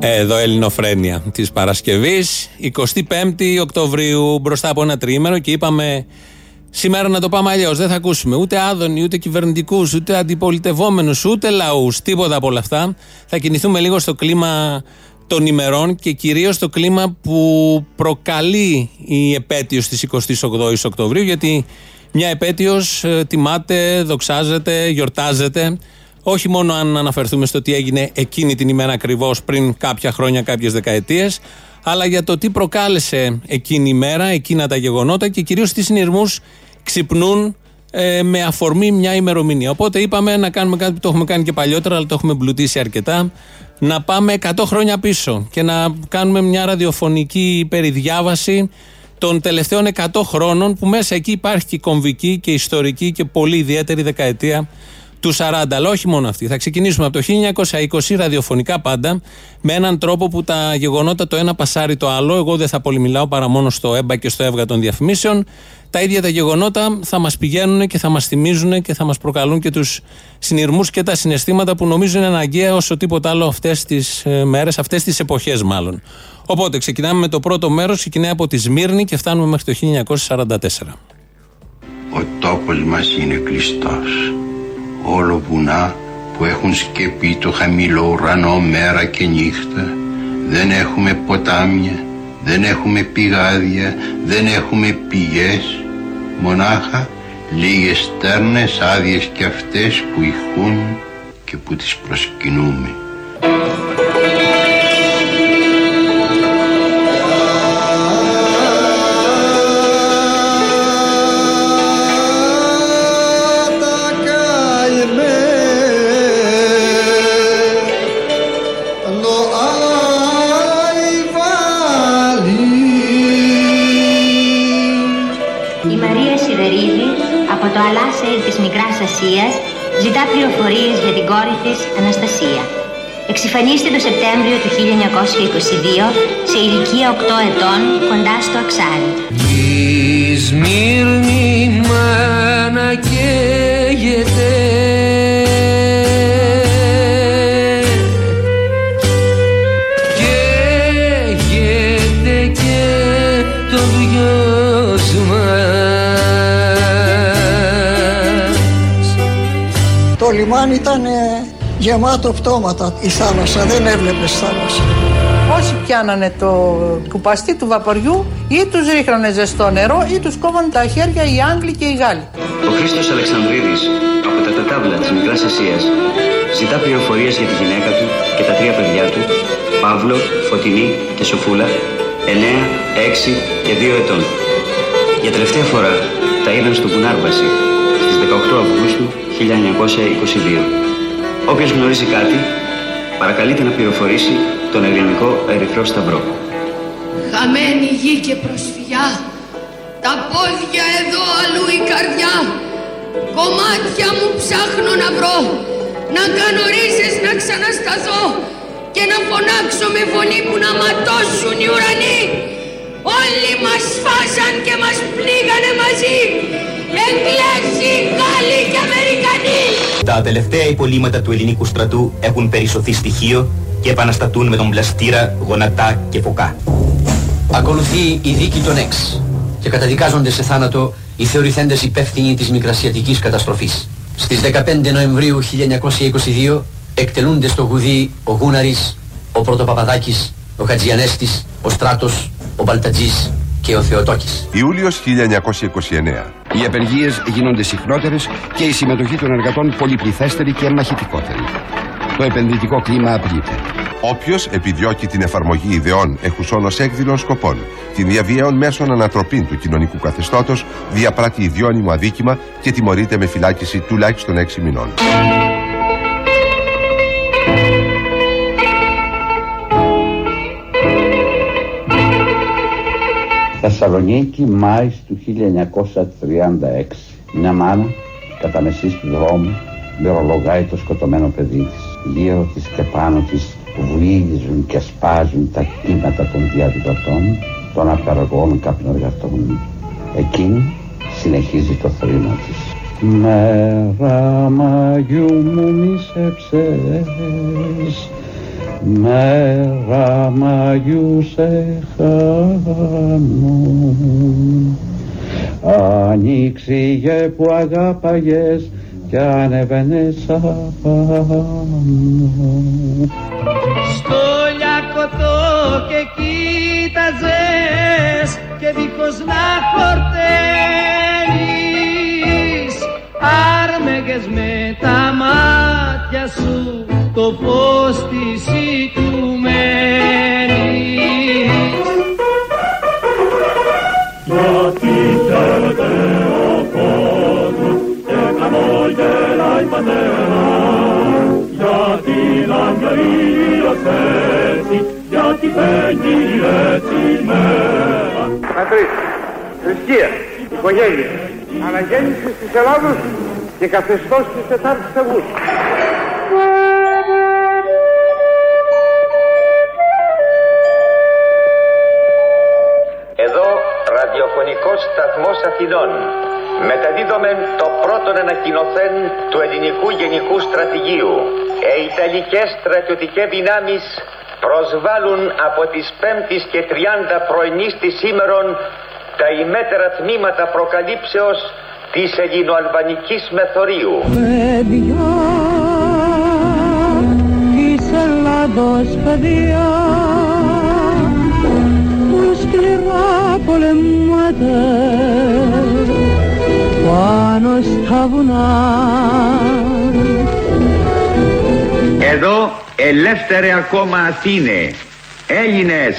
Εδώ Ελληνοφρένια της Παρασκευής, 25η Οκτωβρίου, μπροστά από ένα τρίμερο και είπαμε σήμερα να το πάμε αλλιώς. Δεν θα ακούσουμε ούτε άδωνοι, ούτε κυβερνητικούς, ούτε αντιπολιτευόμενους, ούτε λαούς, τίποτα από όλα αυτά. Θα κινηθούμε λίγο στο κλίμα των ημερών και κυρίως στο κλίμα που προκαλεί η επέτειος της 28ης Οκτωβρίου γιατί μια επέτειος ε, τιμάται, δοξάζεται, γιορτάζεται όχι μόνο αν αναφερθούμε στο τι έγινε εκείνη την ημέρα ακριβώς πριν κάποια χρόνια, κάποιες δεκαετίες αλλά για το τι προκάλεσε εκείνη η μέρα, εκείνα τα γεγονότα και κυρίως τι συνειρμούς ξυπνούν ε, με αφορμή μια ημερομηνία. Οπότε είπαμε να κάνουμε κάτι που το έχουμε κάνει και παλιότερα, αλλά το έχουμε εμπλουτίσει αρκετά. Να πάμε 100 χρόνια πίσω και να κάνουμε μια ραδιοφωνική περιδιάβαση των τελευταίων 100 χρόνων που μέσα εκεί υπάρχει και κομβική και ιστορική και πολύ ιδιαίτερη δεκαετία του 40. Αλλά όχι μόνο αυτή. Θα ξεκινήσουμε από το 1920 ραδιοφωνικά πάντα, με έναν τρόπο που τα γεγονότα το ένα πασάρει το άλλο. Εγώ δεν θα πολύ μιλάω παρά μόνο στο έμπα και στο έβγα των διαφημίσεων. Τα ίδια τα γεγονότα θα μας πηγαίνουν και θα μας θυμίζουν και θα μας προκαλούν και τους συνειρμούς και τα συναισθήματα που νομίζω είναι αναγκαία όσο τίποτα άλλο αυτές τις ε, μέρες, αυτές τις εποχές μάλλον. Οπότε ξεκινάμε με το πρώτο μέρος, ξεκινάει από τη Σμύρνη και φτάνουμε μέχρι το 1944. Ο τόπος μας είναι κλειστός όλο βουνά που έχουν σκεπεί το χαμηλό ουρανό μέρα και νύχτα. Δεν έχουμε ποτάμια, δεν έχουμε πηγάδια, δεν έχουμε πηγές, μονάχα λίγες στέρνες άδειες και αυτές που ηχούν και που τις προσκυνούμε. Αναστασία. Εξυφανίστηκε το Σεπτέμβριο του 1922 σε ηλικία 8 ετών κοντά στο Αξάρι. Η Σμύρνη μάνα καίγεται λιμάνι ήταν γεμάτο πτώματα η θάλασσα, δεν έβλεπες θάλασσα. Όσοι πιάνανε το κουπαστί του βαποριού ή τους ρίχνανε ζεστό νερό ή τους κόβανε τα χέρια οι Άγγλοι και οι Γάλλοι. Ο Χρήστος Αλεξανδρίδης από τα τετάβλα της Μικράς Ασίας ζητά πληροφορίες για τη γυναίκα του και τα τρία παιδιά του, Παύλο, Φωτεινή και Σοφούλα, 9, 6 και 2 ετών. Για τελευταία φορά τα είδαν στο Κουνάρμπαση στις 18 Αυγούστου 1922. Όποιος γνωρίζει κάτι, παρακαλείται να πληροφορήσει τον Ελληνικό Ερυθρό Σταυρό. Χαμένη γη και προσφυγιά, τα πόδια εδώ αλλού η καρδιά, κομμάτια μου ψάχνω να βρω, να κάνω ρίζες να ξανασταθώ και να φωνάξω με φωνή που να ματώσουν οι ουρανοί. Όλοι μας φάσαν και μας πλήγανε μαζί, Εγγλέζοι, Γάλλοι και Αμερικανοί! Τα τελευταία υπολείμματα του ελληνικού στρατού έχουν περισσοθεί στοιχείο και επαναστατούν με τον πλαστήρα, γονατά και φωκά. Ακολουθεί η δίκη των Εξ και καταδικάζονται σε θάνατο οι θεωρηθέντες υπεύθυνοι της μικρασιατικής καταστροφής. Στις 15 Νοεμβρίου 1922 εκτελούνται στο Γουδί ο Γούναρης, ο Πρωτοπαπαδάκης, ο Χατζιανέστης, ο Στράτος, ο Μπαλτατζής και ο Θεοτόκης. Ιούλιος 1929. Οι απεργίες γίνονται συχνότερες και η συμμετοχή των εργατών πολυπληθέστερη και μαχητικότερη. Το επενδυτικό κλίμα απειλείται. Όποιος επιδιώκει την εφαρμογή ιδεών εχουσών ως έκδηλων σκοπών, την διαβίαιων μέσων ανατροπή του κοινωνικού καθεστώτος, διαπράττει ιδιώνυμο αδίκημα και τιμωρείται με φυλάκιση τουλάχιστον 6 μηνών. Θεσσαλονίκη, Μάη του 1936. Μια μάνα κατά μεσής του δρόμου μυρολογάει το σκοτωμένο παιδί της. Γύρω της και πάνω της βουίζουν και σπάζουν τα κύματα των διαδηλωτών, των απεργών κάποιων εργατών. Εκείνη συνεχίζει το θρήνο της. Μέρα μαγιού μου μισέψες μέρα μαγιούς σε χάνουν Ανοίξιγε που αγάπαγες κι ανέβαινες απάνω. Στο λιακωτό και κοίταζες και δίχως να χορταίνεις. Άρμεγες με τα μάτια σου το φως της οικουμένης Γιατί χαίρεται ο κόσμος και χαμόγελα η πατέρα γιατί λαμπραίος έτσι, γιατί φεύγει έτσι η μέρα. Πατρίς, θρησκεία, οικογένεια, αναγέννηση της Ελλάδος και καθεστώς της Τετάρτης Αυγούστου. Σταθμός Αθηνών. Μεταδίδομεν το πρώτον ανακοινωθέν του ελληνικού γενικού στρατηγίου. Ε, Ιταλικές στρατιωτικές δυνάμεις προσβάλλουν από τις 5ης και 30 πρωινής της σήμερον τα ημέτερα τμήματα προκαλύψεως της ελληνοαλβανικής μεθορίου. Παιδιά της Ελλάδος παιδιά που σκληρά πολεμάτε πάνω στα βουνά Εδώ ελεύθερε ακόμα Αθήνε, Έλληνες,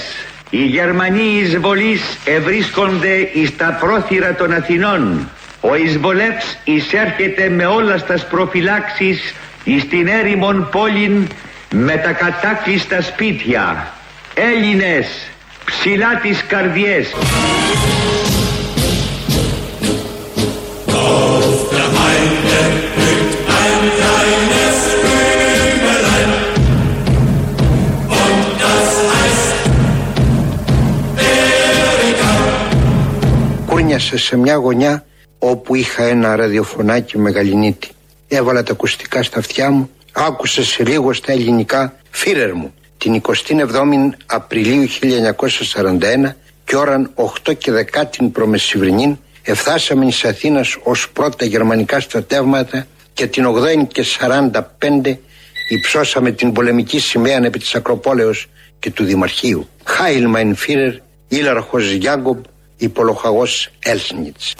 οι Γερμανοί εισβολείς ευρίσκονται εις τα πρόθυρα των Αθηνών. Ο εισβολεύς εισέρχεται με όλας τας προφυλάξεις εις την έρημον πόλην με τα κατάκλειστα σπίτια. Έλληνες, ψηλά τις καρδιές. Κούρνιασε σε μια γωνιά όπου είχα ένα ραδιοφωνάκι μεγαλυνίτη. Έβαλα τα ακουστικά στα αυτιά μου, άκουσα σε λίγο στα ελληνικά «Φίρερ μου» την 27η Απριλίου 1941 και ώραν 8 και 10 την προμεσηβρινή εφτάσαμε εις Αθήνας ως πρώτα γερμανικά στρατεύματα και την 8η και 45 υψώσαμε την πολεμική σημαία επί της Ακροπόλεως και του Δημαρχείου. Χάιλ mein Führer, Ήλαρχος Γιάγκομπ, υπολοχαγός Έλσνιτς.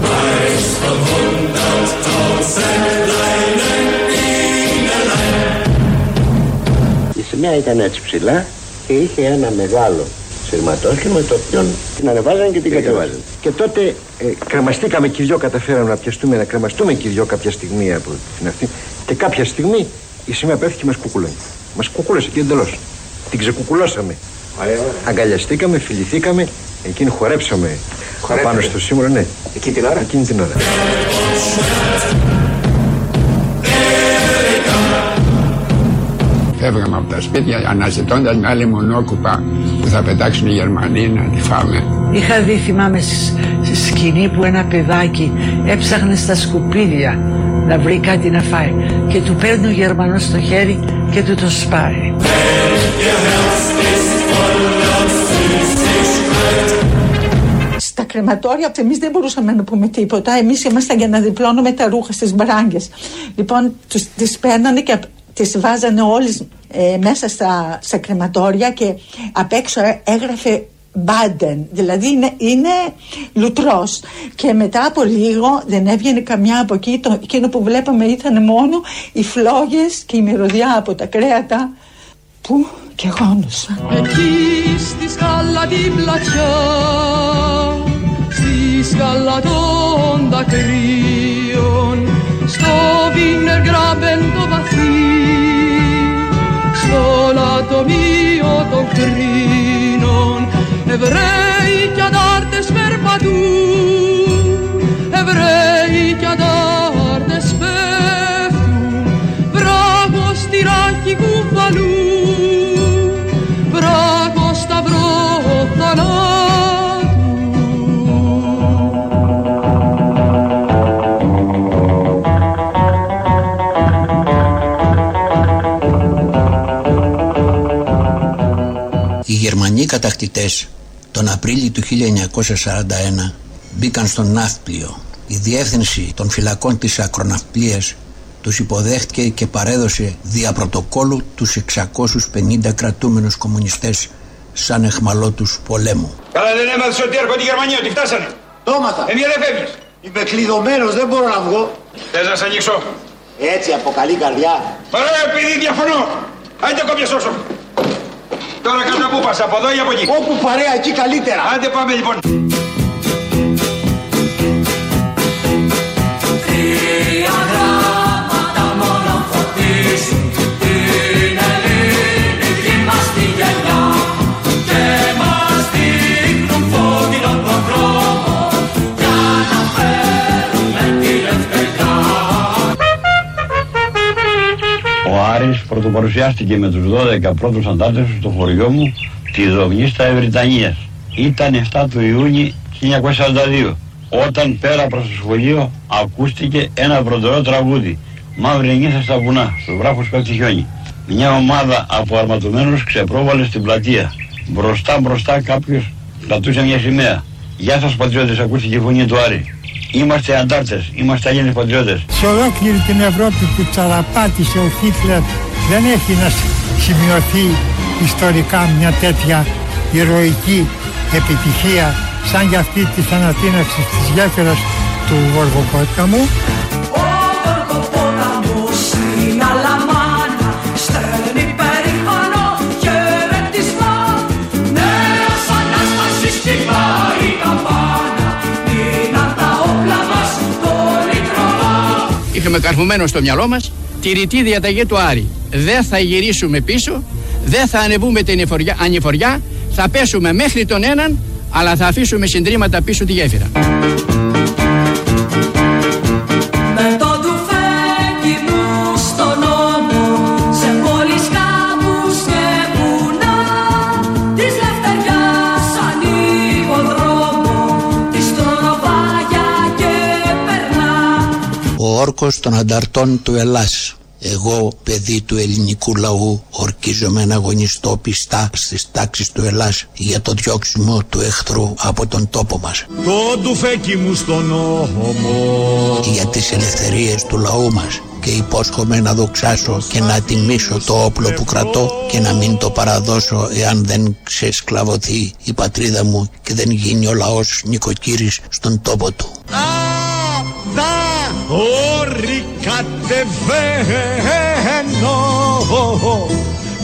Η σημαία ήταν έτσι ψηλά και είχε ένα μεγάλο σειρματόσχημα με το οποίο την ανεβάζανε και την κατεβάζανε. Και τότε ε, κρεμαστήκαμε και οι δυο, καταφέραμε να πιαστούμε, να κρεμαστούμε και οι δυο κάποια στιγμή από την αυτή. Και κάποια στιγμή η σημαία πέφτει και μας κουκουλώνει. Μας κουκούλωσε και εντελώς. Την ξεκουκουλώσαμε. Αγκαλιαστήκαμε, φιληθήκαμε, εκείνη χορέψαμε Χορέψατε. πάνω στο σύμβολο, ναι. Εκεί την ώρα; Εκείνη την ώρα. Φεύγαμε από τα σπίτια αναζητώντας μια άλλη μονόκουπα που θα πετάξουν οι Γερμανοί να τη φάμε. Είχα δει, θυμάμαι, σ- στη σκηνή που ένα παιδάκι έψαχνε στα σκουπίδια να βρει κάτι να φάει και του παίρνει ο Γερμανός στο χέρι και του το σπάει. Στα κρεματόρια εμείς δεν μπορούσαμε να πούμε τίποτα. Εμείς ήμασταν για να διπλώνουμε τα ρούχα στις μπράγκε. Λοιπόν, τις παίρνανε και τις βάζανε όλες μέσα στα, στα κρεματόρια και απ' έξω έ- έγραφε Μπάντεν, δηλαδή είναι, είναι λουτρός. Και μετά από λίγο δεν έβγαινε καμιά από εκεί. Το, εκείνο που βλέπαμε ήταν μόνο οι φλόγες και η μυρωδιά από τα κρέατα. Που και γόνουσα Εκεί στη σκάλα την πλατιά, στη σκάλα των δακρύων, στο βίνερ γκράμπεν το βαθύ, στο λατομείο των κρίνων, Εβραίοι κι αντάρτες περπατούν, Εβραίοι κι αντάρτες Γερμανοί κατακτητές τον Απρίλιο του 1941 μπήκαν στον Ναύπλιο. Η διεύθυνση των φυλακών της Ακροναυπλίας τους υποδέχτηκε και παρέδωσε δια πρωτοκόλλου τους 650 κρατούμενους κομμουνιστές σαν εχμαλώτους πολέμου. Καλά δεν έμαθες ότι έρχονται οι Γερμανοί, ότι φτάσανε. Τόματα. Ε, μία δεν φεύγεις. Είμαι κλειδωμένος, δεν μπορώ να βγω. Θες να σ' ανοίξω; Έτσι από καλή καρδιά. Ωραία, επειδή διαφωνώ. Άντε κόμπια σώσο. Τώρα κατά πού πας, από εδώ ή από εκεί. Όπου παρέα, εκεί καλύτερα. Άντε πάμε λοιπόν. Ο Άρης πρωτοπαρουσιάστηκε με τους 12 πρώτους αντάρτες του στο χωριό μου τη Δομνή στα Ευρυτανίας. Ήταν 7 του Ιούνιου 1942 όταν πέρα προς το σχολείο ακούστηκε ένα πρωτορό τραγούδι «Μαύρη νύχτα στα βουνά, στους βράχους πέφτει χιόνι». Μια ομάδα από αρματωμένους ξεπρόβαλε στην πλατεία. Μπροστά μπροστά κάποιος κρατούσε μια σημαία. «Γεια σας πατριώτες», ακούστηκε η φωνή του Άρη. Είμαστε αντάρτες, είμαστε Έλληνες πατριώτες. Σε ολόκληρη την Ευρώπη που τσαραπάτησε ο Χίτλερ δεν έχει να σ- σημειωθεί ιστορικά μια τέτοια ηρωική επιτυχία σαν για αυτή της ανατείναξης της γέφυρας του Γοργοπόταμου. Είχαμε καρφωμένο στο μυαλό μας τη ρητή διαταγή του Άρη. Δεν θα γυρίσουμε πίσω, δεν θα ανεβούμε την ανηφοριά, ανηφοριά, θα πέσουμε μέχρι τον έναν, αλλά θα αφήσουμε συντρίμματα πίσω τη γέφυρα. Ο όρκος των ανταρτών του Ελλάς εγώ, παιδί του ελληνικού λαού, ορκίζομαι να αγωνιστώ πιστά στις τάξεις του Ελλάς για το διώξιμο του εχθρού από τον τόπο μας. Το τουφέκι μου στον νόμο για τις ελευθερίες του λαού μας και υπόσχομαι να δοξάσω και να τιμήσω το όπλο που κρατώ και να μην το παραδώσω εάν δεν ξεσκλαβωθεί η πατρίδα μου και δεν γίνει ο λαός νοικοκύρης στον τόπο του. Τα όρη κατεβαίνω.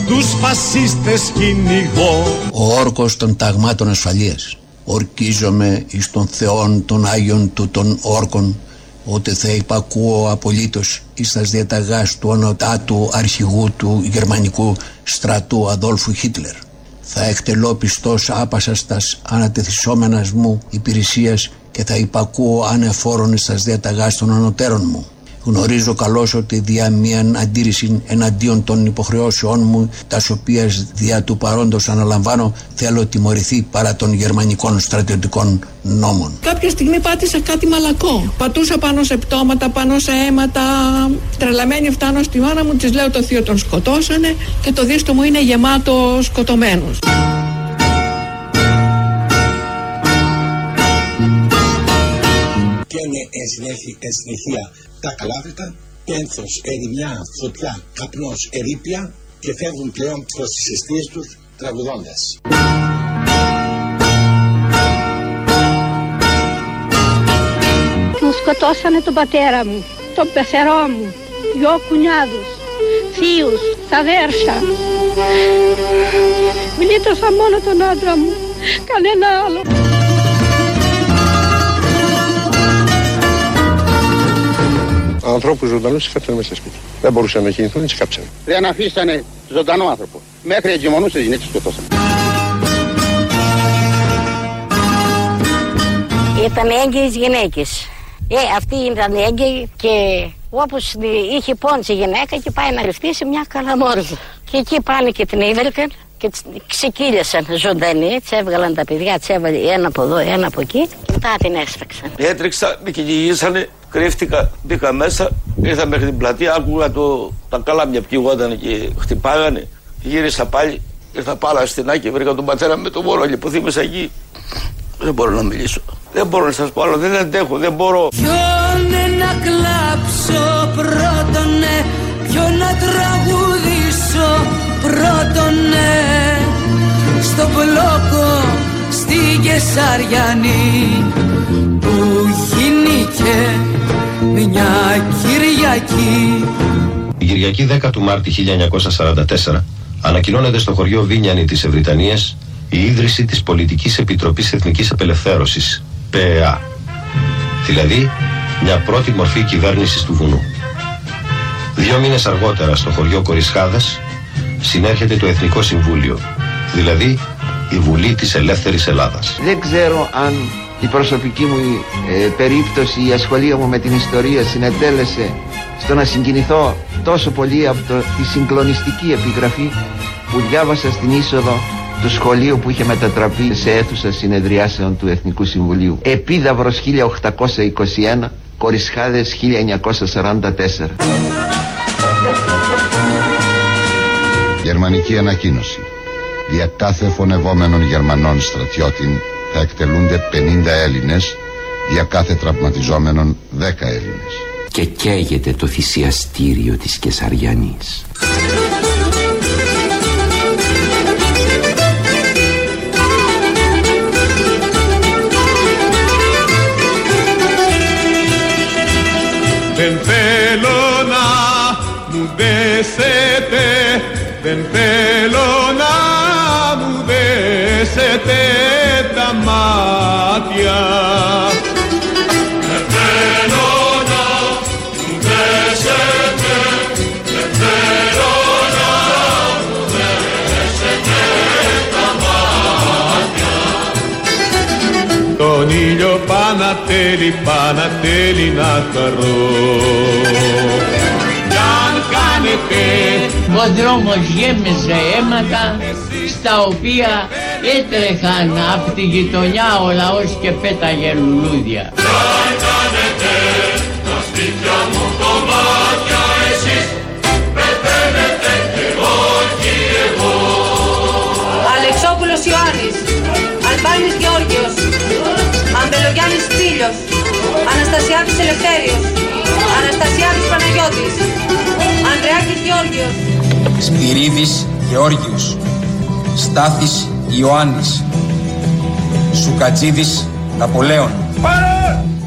Τους φασίστες κυνηγώ. Ο όρκος των ταγμάτων ασφαλείας. Ορκίζομαι εις των θεών των Άγιων του των όρκων ότι θα υπακούω απολύτως εις τας διαταγάς του ονοτάτου αρχηγού του γερμανικού στρατού Αδόλφου Χίτλερ. Θα εκτελώ πιστός άπασας τας ανατεθισόμενας μου υπηρεσίας και θα υπακούω ανεφόρον εις τας διαταγάς των ανωτέρων μου. Γνωρίζω καλώς ότι δια μίαν αντίρρηση εναντίον των υποχρεώσεών μου, τα οποία δια του παρόντος αναλαμβάνω, θέλω τιμωρηθεί παρά των γερμανικών στρατιωτικών νόμων. Κάποια στιγμή πάτησα κάτι μαλακό. Πατούσα πάνω σε πτώματα, πάνω σε αίματα. Τρελαμένη φτάνω στη μάνα μου, της λέω το θείο τον σκοτώσανε και το δίστο μου είναι γεμάτο σκοτωμένους. Εν συνέχεια, εν συνεχεία τα καλάβρητα, πένθος, ερημιά, φωτιά, καπνός, ερήπια και φεύγουν πλέον προς τις αιστείες τους τραγουδώντας. Μου σκοτώσανε τον πατέρα μου, τον πεθερό μου, δυο κουνιάδους, θείους, αδέρφια. Γλίτωσα μόνο τον άντρα μου, κανένα άλλο. Ανθρώπους ζωντανούς τις κάψανε μέσα στο σπίτι. Δεν μπορούσαν να κινηθούν, τι κάψανε. Δεν αφήσανε ζωντανό άνθρωπο. Μέχρι εγκυμονούσε γυναίκε σκοτώσαν. Ήταν έγκυες γυναίκες. Ε, αυτή ήταν έγκυη και όπως είχε πόντσι η γυναίκα και πάει να ρυφτήσει μια καλαμόρδα. Και εκεί πάνε και την είδελκαν και τις ξεκύλιασαν ζωντανή, τσι έβγαλαν τα παιδιά, τσι έβαλε ένα από εδώ, ένα από εκεί και μετά την έσφαξαν. Έτρεξα, με κυνηγήσανε, κρύφτηκα, μπήκα μέσα, ήρθα μέχρι την πλατεία, άκουγα το, τα καλάμια πηγόταν και χτυπάγανε. Γύρισα πάλι, Ήρθα πάλα στην Άκη, βρήκα τον πατέρα με τον μωρό, λιποθύμησα εκεί. Δεν μπορώ να μιλήσω. Δεν μπορώ να σας πω άλλο, δεν αντέχω, δεν μπορώ. Ποιον να κλάψω πρώτον ναι Ποιον να τραγουδήσω πρώτον ναι Στο μπλόκο στη Κεσαριανή Που γίνηκε μια Κυριακή Η Κυριακή 10 του Μάρτη 1944 ανακοινώνεται στο χωριό Βίνιανη της Ευρυτανίας η ίδρυση της Πολιτικής Επιτροπής Εθνικής Απελευθέρωσης, ΠΕΑ. Δηλαδή, μια πρώτη μορφή κυβέρνησης του βουνού. Δύο μήνες αργότερα στο χωριό Κορισχάδας συνέρχεται το Εθνικό Συμβούλιο, δηλαδή η Βουλή της Ελεύθερης Ελλάδας. Δεν ξέρω αν η προσωπική μου ε, περίπτωση, η ασχολία μου με την ιστορία συνετέλεσε στο να συγκινηθώ τόσο πολύ από το, τη συγκλονιστική επιγραφή που διάβασα στην είσοδο του σχολείου που είχε μετατραπεί σε αίθουσα συνεδριάσεων του Εθνικού Συμβουλίου. Επίδαυρος 1821, Κορισχάδες 1944. Γερμανική ανακοίνωση. Δια κάθε φωνευόμενων Γερμανών στρατιώτην θα εκτελούνται 50 Έλληνες, δια κάθε τραυματιζόμενων 10 Έλληνες. Και καίγεται το θυσιαστήριο της Κεσαριανής. Δεν θέλω να μου δέσετε Δεν θέλω να μου δέσετε Πανατέλη, Πανατέλη να χαρώ Κι αν κάνετε Ο δρόμος γέμιζε αίματα στα οποία έτρεχαν από τη γειτονιά ο λαός και πέταγε λουλούδια. τα σπίτια μου Αμπελογιάννης Πύλιος, Αναστασιάδης Ελευθέριος, Αναστασιάδης Παναγιώτης, Ανδρεάκης Γεώργιος, Σπυρίδης Γεώργιος. Στάθης Ιωάννης. Σουκατζίδης Ναπολέων.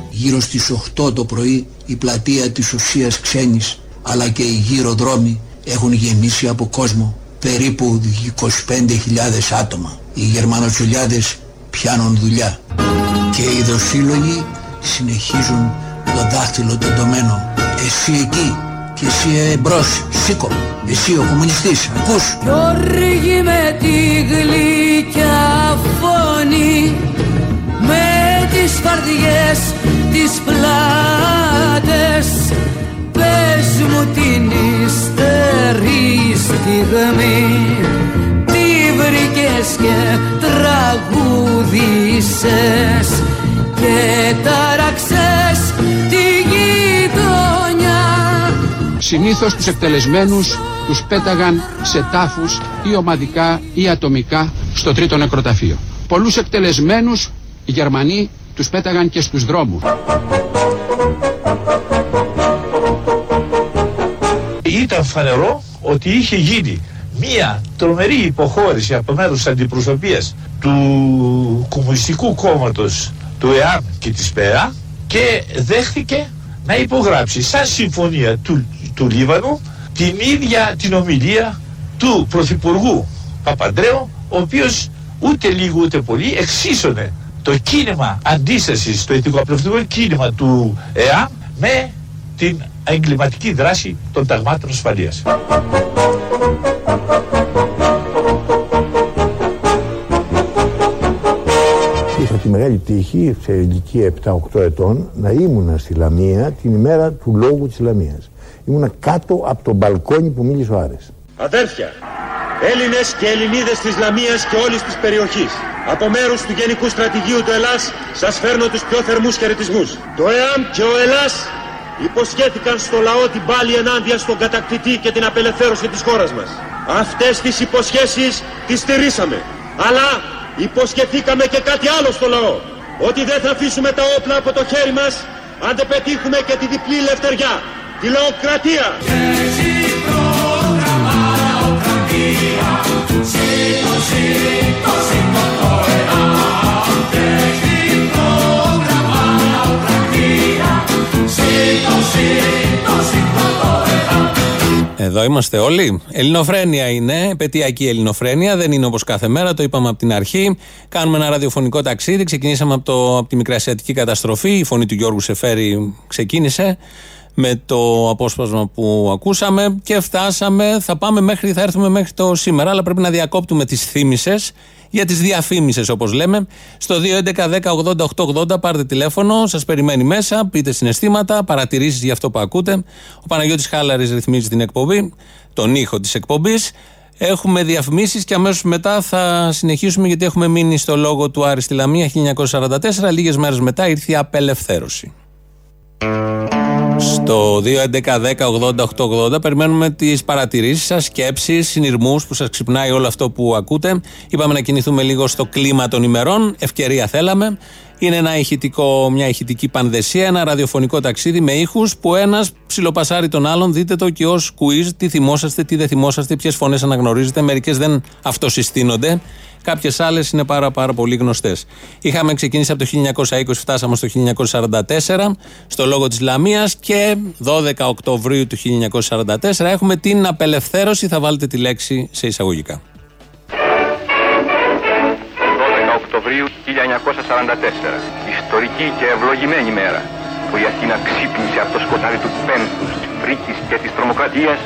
Γύρω στις 8 το πρωί η πλατεία της ουσίας ξένης αλλά και οι γύρω δρόμοι έχουν γεμίσει από κόσμο περίπου 25.000 άτομα. Οι Γερμανοτσουλιάδες πιάνουν δουλειά και οι δοσύλλογοι συνεχίζουν το δάχτυλο τεντωμένο. Εσύ εκεί και εσύ εμπρός, σήκω, εσύ ο κομμουνιστής, ακούς. Κι όργη με τη γλυκιά φωνή με τις φαρδιές τις πλάτες πες μου την ύστερη στιγμή τι βρήκες και τραγούδησες και τάραξες τη γειτονιά Συνήθως τους εκτελεσμένους τους πέταγαν σε τάφους ή ομαδικά ή ατομικά στο τρίτο νεκροταφείο. Πολλούς εκτελεσμένους οι Γερμανοί τους πέταγαν και στους δρόμους. Ήταν φανερό ότι είχε γίνει μία τρομερή υποχώρηση από μέρους της αντιπροσωπείας του Κομμουνιστικού Κόμματος του ΕΑΜ και της ΠΕΑ και δέχτηκε να υπογράψει σαν συμφωνία του, του Λίβανου την ίδια την ομιλία του Πρωθυπουργού Παπαντρέου ο οποίος ούτε λίγο ούτε πολύ εξίσωνε το κίνημα αντίστασης, το ηθικοαπλευτικό κίνημα του ΕΑΜ με την εγκληματική δράση των ταγμάτων ασφαλείας. Είχα τη μεγάλη τύχη σε ηλικία 7-8 ετών να ήμουνα στη Λαμία την ημέρα του λόγου της Λαμίας. Ήμουνα κάτω από το μπαλκόνι που μίλησε ο Άρης. Αδέρφια, Έλληνες και Ελληνίδες της Λαμίας και όλης της περιοχής. Από μέρους του Γενικού Στρατηγίου του Ελλάς σας φέρνω τους πιο θερμούς χαιρετισμούς. Το ΕΑΜ και ο Ελλάς υποσχέθηκαν στο λαό την πάλη ενάντια στον κατακτητή και την απελευθέρωση της χώρας μας. Αυτές τις υποσχέσεις τις στηρίσαμε. Αλλά υποσχεθήκαμε και κάτι άλλο στο λαό. Ότι δεν θα αφήσουμε τα όπλα από το χέρι μας αν δεν πετύχουμε και τη διπλή ελευθεριά. Τη λαοκρατία. Εδώ είμαστε όλοι. Ελληνοφρένεια είναι, επαιτειακή ελληνοφρένεια. Δεν είναι όπως κάθε μέρα, το είπαμε από την αρχή. Κάνουμε ένα ραδιοφωνικό ταξίδι. Ξεκινήσαμε από, το, από τη μικρασιατική καταστροφή. Η φωνή του Γιώργου Σεφέρη ξεκίνησε με το απόσπασμα που ακούσαμε και φτάσαμε, θα πάμε μέχρι, θα έρθουμε μέχρι το σήμερα, αλλά πρέπει να διακόπτουμε τις θύμησες για τις διαφήμισες όπως λέμε. Στο 2.11.10.80.880 πάρτε τηλέφωνο, σας περιμένει μέσα, πείτε συναισθήματα, παρατηρήσεις για αυτό που ακούτε. Ο Παναγιώτης Χάλαρης ρυθμίζει την εκπομπή, τον ήχο της εκπομπής. Έχουμε διαφημίσεις και αμέσως μετά θα συνεχίσουμε γιατί έχουμε μείνει στο λόγο του Άρη στη Λαμία 1944. Λίγες μέρες μετά ήρθε η απελευθέρωση. Στο 2.11.10.80.880 περιμένουμε τις παρατηρήσεις σας, σκέψεις, συνειρμούς που σας ξυπνάει όλο αυτό που ακούτε. Είπαμε να κινηθούμε λίγο στο κλίμα των ημερών. Ευκαιρία θέλαμε. Είναι ένα ηχητικό, μια ηχητική πανδεσία, ένα ραδιοφωνικό ταξίδι με ήχους που ένας ψιλοπασάρει τον άλλον. Δείτε το και ως quiz, τι θυμόσαστε, τι δεν θυμόσαστε, ποιες φωνές αναγνωρίζετε. Μερικές δεν αυτοσυστήνονται. Κάποιες άλλες είναι πάρα, πάρα πολύ γνωστές. Είχαμε ξεκινήσει από το 1920, φτάσαμε στο 1944, στο λόγο της Λαμίας και 12 Οκτωβρίου του 1944 έχουμε την απελευθέρωση. Θα βάλετε τη λέξη σε εισαγωγικά. 12 Οκτωβρίου 1944, ιστορική και ευλογημένη μέρα που η Αθήνα ξύπνησε από το σκοτάδι του πένθους, της φρίκης και της τρομοκρατίας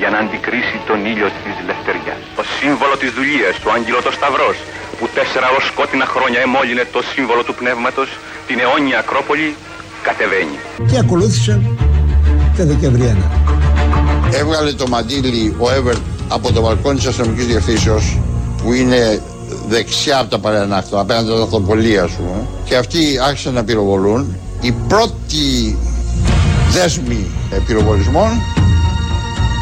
για να αντικρίσει τον ήλιο της λευτεριάς. Το σύμβολο της δουλείας, του Άγγελο το Σταυρός, που τέσσερα ως σκότεινα χρόνια εμόλυνε το σύμβολο του πνεύματος, την αιώνια Ακρόπολη, κατεβαίνει. Και ακολούθησαν τα Δεκεμβριανά. Έβγαλε το μαντίλι ο Εύερτ από το μπαλκόνι της αστυνομικής διευθύνσεως που είναι δεξιά από τα παρενάχτα, απέναντι από τα αυτοπολία ας πούμε, και αυτοί άρχισαν να πυροβολούν. Η πρώτη δέσμη πυροβολισμών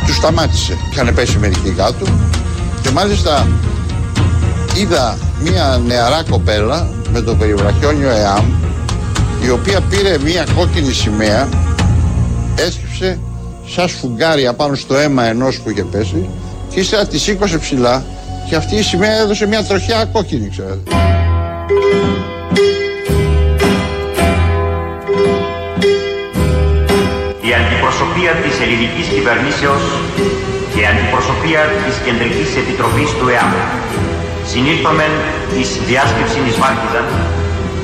τους σταμάτησε. Είχαν πέσει μερικοί κάτω και μάλιστα είδα μια νεαρά κοπέλα με το περιβραχιόνιο ΕΑΜ η οποία πήρε μια κόκκινη σημαία έσκυψε σαν σφουγγάρια πάνω στο αίμα ενός που είχε πέσει και ύστερα της σήκωσε ψηλά και αυτή η σημαία έδωσε μια τροχιά κόκκινη ξέρετε. Αντιπροσωπεία της ελληνικής κυβερνήσεως και η αντιπροσωπεία της Κεντρικής Επιτροπής του ΕΑΜ συνήλθομεν εις διάσκεψη εις Βάρκιζαν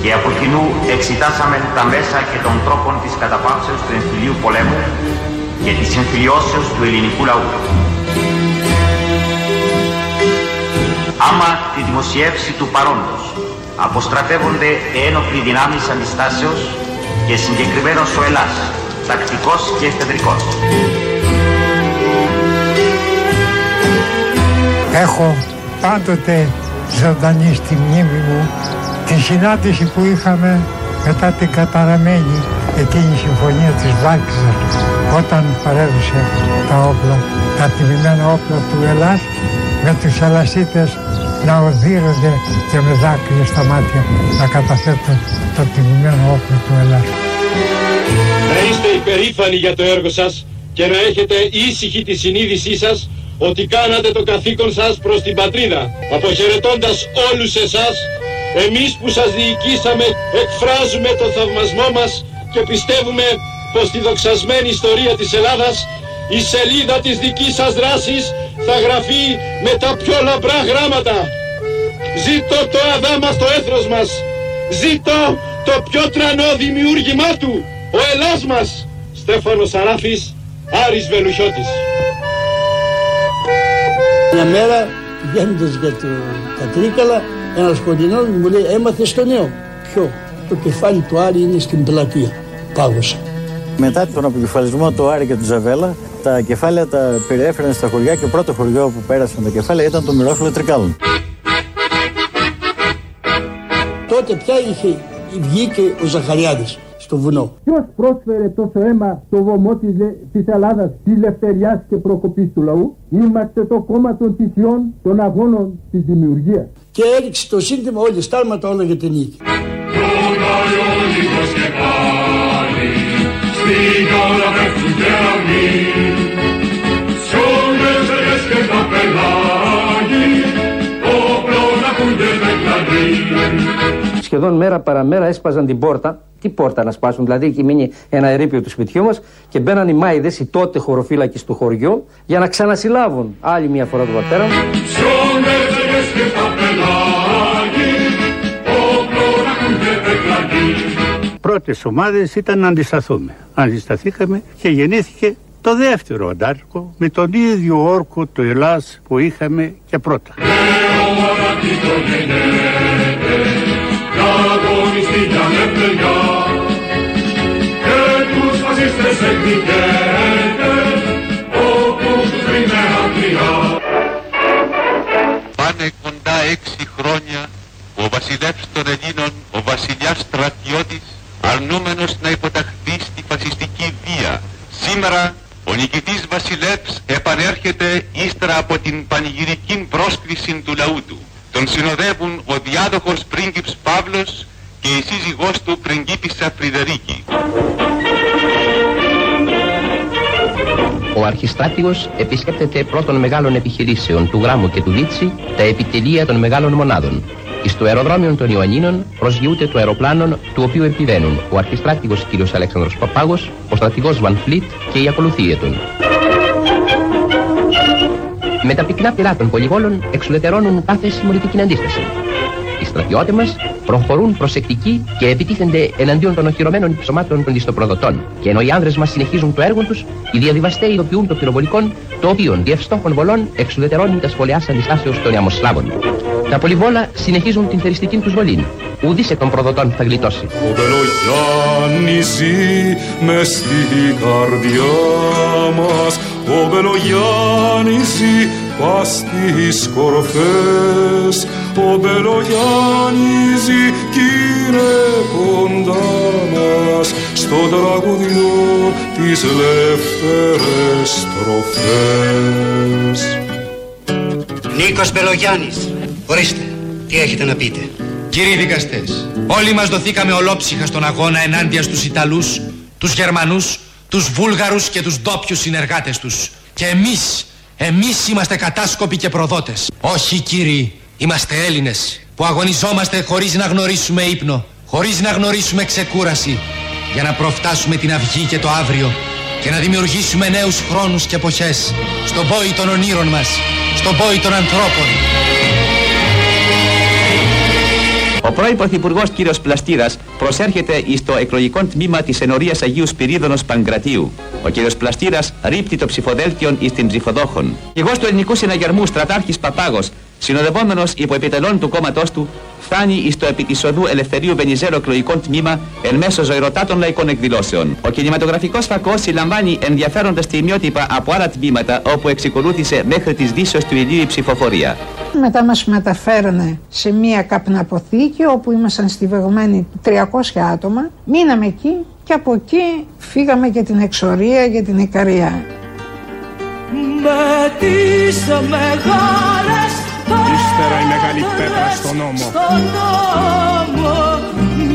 και από κοινού εξετάσαμε τα μέσα και των τρόπων της καταπάψεως του εμφυλίου πολέμου και της εμφυλιώσεως του ελληνικού λαού. Άμα τη δημοσιεύση του παρόντος αποστρατεύονται ένοπλοι δυνάμεις αντιστάσεως και συγκεκριμένος ο Ελλάς, τακτικός και εφεδρικός. Έχω πάντοτε ζωντανή στη μνήμη μου τη συνάντηση που είχαμε μετά την καταραμένη εκείνη η συμφωνία της Βάρκιζας όταν παρέδωσε τα όπλα, τα τιμημένα όπλα του Ελλάς με τους Ελλασίτες να οδύρονται και με δάκρυα στα μάτια να καταθέτουν το τιμημένο όπλο του Ελλάς. Να είστε υπερήφανοι για το έργο σας και να έχετε ήσυχη τη συνείδησή σας ότι κάνατε το καθήκον σας προς την πατρίδα. Αποχαιρετώντας όλους εσάς, εμείς που σας διοικήσαμε εκφράζουμε το θαυμασμό μας και πιστεύουμε πως τη δοξασμένη ιστορία της Ελλάδας η σελίδα της δικής σας δράσης θα γραφεί με τα πιο λαμπρά γράμματα. Ζήτω το αδάμαστο έθρος μας. Ζήτω το πιο τρανό δημιούργημά του. Ο Ελλάς μας. Στέφανος Σαράφης, Άρης Βελουχιώτης. Μια μέρα πηγαίνοντας για το, τα Τρίκαλα, ένας κοντινός μου λέει έμαθε στο νέο. Ποιο, το κεφάλι του Άρη είναι στην πλατεία. Πάγωσα. Μετά τον αποκεφαλισμό του Άρη και του Ζαβέλα, τα κεφάλαια τα περιέφεραν στα χωριά και το πρώτο χωριό που πέρασαν τα κεφάλαια ήταν το Μυρόφυλλο Τρικάλων. Τότε πια είχε βγήκε ο Ζαχαριάδης. Στο βουνό. Ποιος πρόσφερε τόσο αίμα στο βωμό της, της Ελλάδας, της λευτεριάς και προκοπής του λαού. Είμαστε το κόμμα των θυσιών, των αγώνων της δημιουργίας. Και έριξε το σύνθημα όλοι στάρματα όλα για την νίκη. Στην ώρα πέφτουν κεραυνοί Σ' όλες ελιές και τα πελάγι Όπλων ακούγεται κλαδί Σχεδόν μέρα παραμέρα έσπαζαν την πόρτα. Τι πόρτα να σπάσουν, δηλαδή εκεί μείνει ένα ερείπιο του σπιτιού μας και μπαίναν οι μάιδες, οι τότε χωροφύλακες του χωριού, για να ξανασυλλάβουν άλλη μια φορά τον πατέρα μου. Σ' όλες ελιές και τα πελάγι Όπλων ακούγεται κλαδί πρώτες ομάδες ήταν να αντισταθούμε. Αντισταθήκαμε και γεννήθηκε το δεύτερο αντάρκο με τον ίδιο όρκο του Ελλάς που είχαμε και πρώτα. Πάνε κοντά έξι χρόνια ο βασιλεύς των Ελλήνων, ο βασιλιάς στρατιώτης αρνούμενος να υποταχθεί στη φασιστική βία. Σήμερα ο νικητής βασιλεύς επανέρχεται ύστερα από την πανηγυρική πρόσκληση του λαού του. Τον συνοδεύουν ο διάδοχος πρίγκιπς Παύλος και η σύζυγός του πριγκίπισσα Φρυδερίκη. Ο αρχιστράτηγος επισκέπτεται πρώτων μεγάλων επιχειρήσεων του Γράμμου και του Λίτσι τα επιτελεία των μεγάλων μονάδων. Εις το αεροδρόμιο των Ιωαννίνων προσγειούται το αεροπλάνο του οποίου επιβαίνουν ο αρχιστράτηγος κ. Αλέξανδρος Παπάγος, ο στρατηγός Βαν Φλίτ και η ακολουθία του. Με τα πυκνά πυρά των πολυβόλων εξουδετερώνουν κάθε συμμορητική αντίσταση. Οι στρατιώτες μας προχωρούν προσεκτικοί και επιτίθενται εναντίον των οχυρωμένων υψωμάτων των διστοπροδοτών. Και ενώ οι άνδρες μας συνεχίζουν το έργο τους, οι διαδιβαστέοι ειδοποιούν το πυροβολικό, το οποίο διευστόχων βολών εξουδετερώνει τα σχολιάς αντιστάσεως των Ιαμοσλάβων. Τα πολυβόλα συνεχίζουν την θεριστική τους βολή. Ουδής εκ των προδοτών θα γλιτώσει. Ο Μπελογιάννη ζει μες στην καρδιά μας Ο Μπελογιάννη ζει πας στις κορφές Ο Μπελογιάννη ζει κι είναι κοντά μας Στο τραγουδιό τις λεύτερες στροφές Νίκος Μπελογιάννης, ορίστε, τι έχετε να πείτε; Κύριοι δικαστές, όλοι μας δοθήκαμε ολόψυχα στον αγώνα ενάντια στους Ιταλούς, τους Γερμανούς, τους Βούλγαρους και τους ντόπιους συνεργάτες τους. Και εμείς, εμείς είμαστε κατάσκοποι και προδότες. Όχι κύριοι, είμαστε Έλληνες που αγωνιζόμαστε χωρίς να γνωρίσουμε ύπνο, χωρίς να γνωρίσουμε ξεκούραση, για να προφτάσουμε την αυγή και το αύριο και να δημιουργήσουμε νέους χρόνους και εποχές στον πόη των ονείρων μας, στον πόη των ανθρώπων. Ο πρώην Πρωθυπουργός κ. Πλαστήρας προσέρχεται στο εκλογικό τμήμα της ενορίας Αγίου Σπυρίδωνος Παγκρατίου. Ο κ. Πλαστήρας ρίπτει το ψηφοδέλτιο εις την ψηφοδόχων. Υγός του ελληνικού συναγερμού στρατάρχης Παπάγος, συνοδευόμενος υπό επιτελών του κόμματός του, φτάνει εις το επί της οδού Ελευθερίου Βενιζέλο εκλογικό τμήμα εν μέσω ζωηρωτάτων λαϊκών εκδηλώσεων. Ο κινηματογραφικός φακός συλλαμβάνει ενδιαφέροντα στιγμιότυπα από άλλα τμήματα όπου εξεκολούθησε μέχρι τις δύσεως του ηλίου η ψηφοφορία. Μετά μας μεταφέρανε σε μία καπναποθήκη όπου ήμασταν στιβεγμένοι 300 άτομα. Μείναμε εκεί και από εκεί φύγαμε για την εξορία, για την Ικαρία. Με τις μεγάλες Ύστερα η μεγάλη πέτρα στον νόμο στον νόμο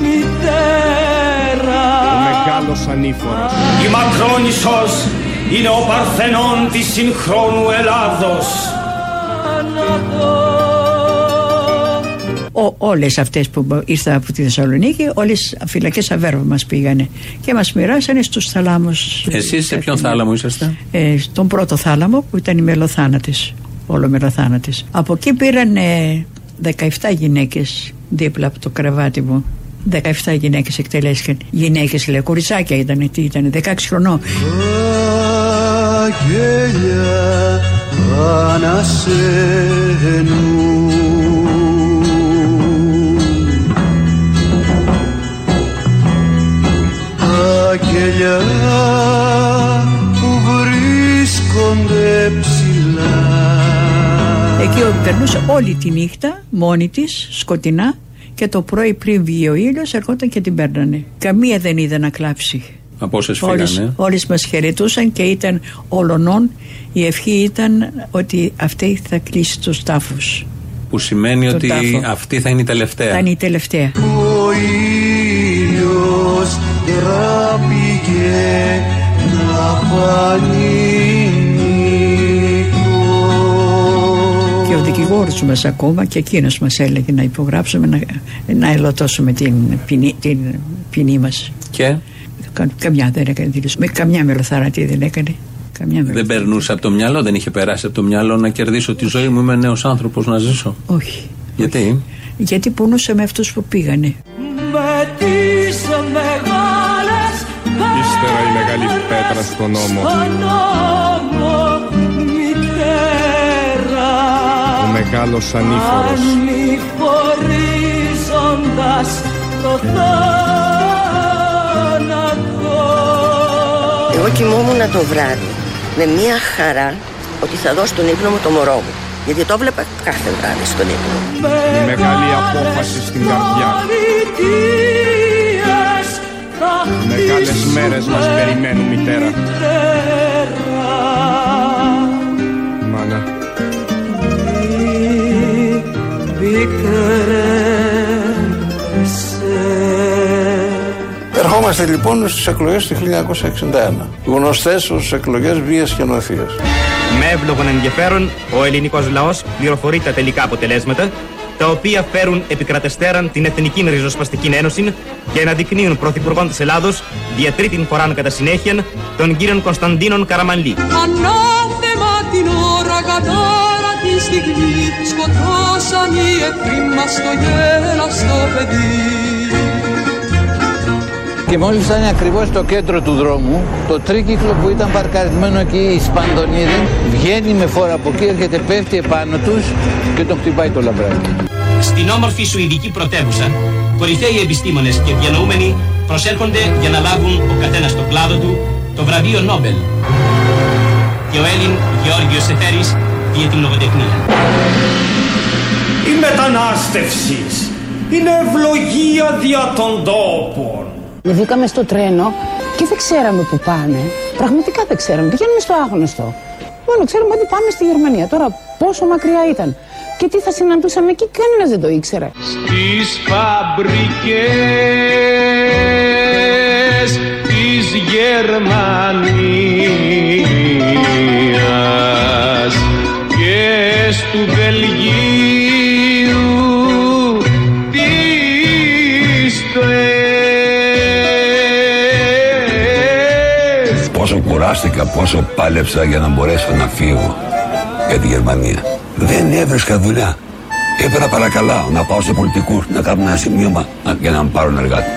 μητέρα Ο μεγάλος ανήφορος Η Μακρόνισσος είναι ο Παρθενών της συγχρόνου Ελλάδος. Ο, όλες αυτές που ήρθαν από τη Θεσσαλονίκη, όλες φυλακές αβέρβα μας πήγανε και μας μοιράσανε στους θαλάμους. Εσείς σε ποιον θάλαμο είσαστε; Ε, στον πρώτο θάλαμο που ήταν η μελοθάνατης, όλο μελοθάνατης. Από εκεί πήραν 17 γυναίκες δίπλα από το κρεβάτι μου. 17 γυναίκες εκτελέστηκαν. Γυναίκες λέει, κοριτσάκια ήταν, τι ήταν, 16 χρονών. Αγγέλια ανασένουν Αγγέλια που βρίσκονται ψηλά Εκεί περνούσε όλη τη νύχτα μόνη της, σκοτεινά και το πρωί πριν βγει ο ήλιος ερχόταν και την παίρνανε. Καμία δεν είδε να κλάψει. Από όσε Όλες, φύγανε; όλες μας χαιρετούσαν και ήταν όλων η ευχή ήταν ότι αυτή θα κλείσει τους τάφους. Που σημαίνει Το ότι τάφο. αυτή θα είναι η τελευταία. Θα είναι η τελευταία. Ο ήλιος τράπηκε να φανεί Και ο δικηγόρος μας ακόμα και εκείνος μας έλεγε να υπογράψουμε να, να ελωτώσουμε την ποινή, την ποινή μας. Και; Κα- Καμιά δεν έκανε δήλωση. Με καμιά μελοθαρατή δεν έκανε. Καμιά δεν περνούσε από το μυαλό, δεν είχε περάσει από το μυαλό να κερδίσω τη ζωή μου. Είμαι νέος άνθρωπος να ζήσω. Όχι. Γιατί; Γιατί πονούσε με αυτούς που πήγανε. με τις μεγάλες Ύστερα η μεγάλη πέτρα στον νόμο. Μεγάλος ανήφορος. ανηφορίζοντας το θάνατο Εγώ κοιμόμουν το βράδυ με μία χαρά ότι θα δώσω τον ύπνο μου το μωρό μου. Γιατί το βλέπα κάθε βράδυ στον ύπνο. Η μεγάλη απόφαση στην καρδιά. Πολιτείες θα Μεγάλες μέρες μας περιμένουν μητέρα. Ερχόμαστε λοιπόν στις εκλογές του 1961. Γνωστές ως εκλογές βίας και νοθείας. Με εύλογον ενδιαφέρον, ο ελληνικός λαός πληροφορεί τα τελικά αποτελέσματα, τα οποία φέρουν επικρατεστέραν την Εθνική Ριζοσπαστική Ένωση και αναδεικνύουν πρωθυπουργόν της Ελλάδος δια τρίτην φοράν κατά συνέχεια τον κύριον Κωνσταντίνον Καραμανλή. Ανάθεμα την ώρα κατάρα τη στιγμή σκοτώσαν οι εχθροί μας το γέλαστο παιδί. Και μόλις ήταν ακριβώς στο κέντρο του δρόμου, το τρίκυκλο που ήταν παρκαρισμένο εκεί, η Σπαντονίδη, βγαίνει με φόρα από εκεί, έρχεται, πέφτει επάνω τους και τον χτυπάει το λαμπράκι. Στην όμορφη Σουηδική πρωτεύουσα, κορυφαίοι επιστήμονες και διανοούμενοι προσέρχονται για να λάβουν ο καθένας στο κλάδο του το βραβείο Νόμπελ. Και ο Έλλην Γεώργιος Σεφέρης για την λογοτεχνία. Η μετανάστευση είναι ευλογία δια των τόπων. Βγήκαμε στο τρένο και δεν ξέραμε που πάμε. Πραγματικά δεν ξέραμε. Πηγαίνουμε στο άγνωστο. Μόνο ξέρουμε ότι πάμε στη Γερμανία. Τώρα πόσο μακριά ήταν. Και τι θα συναντούσαμε εκεί, κανένας δεν το ήξερε. Στις φαμπρικές της Γερμανίας στου Βελγίου πίστες Πόσο κουράστηκα, πόσο πάλεψα για να μπορέσω να φύγω για τη Γερμανία. Δεν έβρισκα δουλειά. Έφερα παρακαλάω να πάω σε πολιτικούς να κάνουν ένα σημείωμα να- για να με πάρουν εργάτη.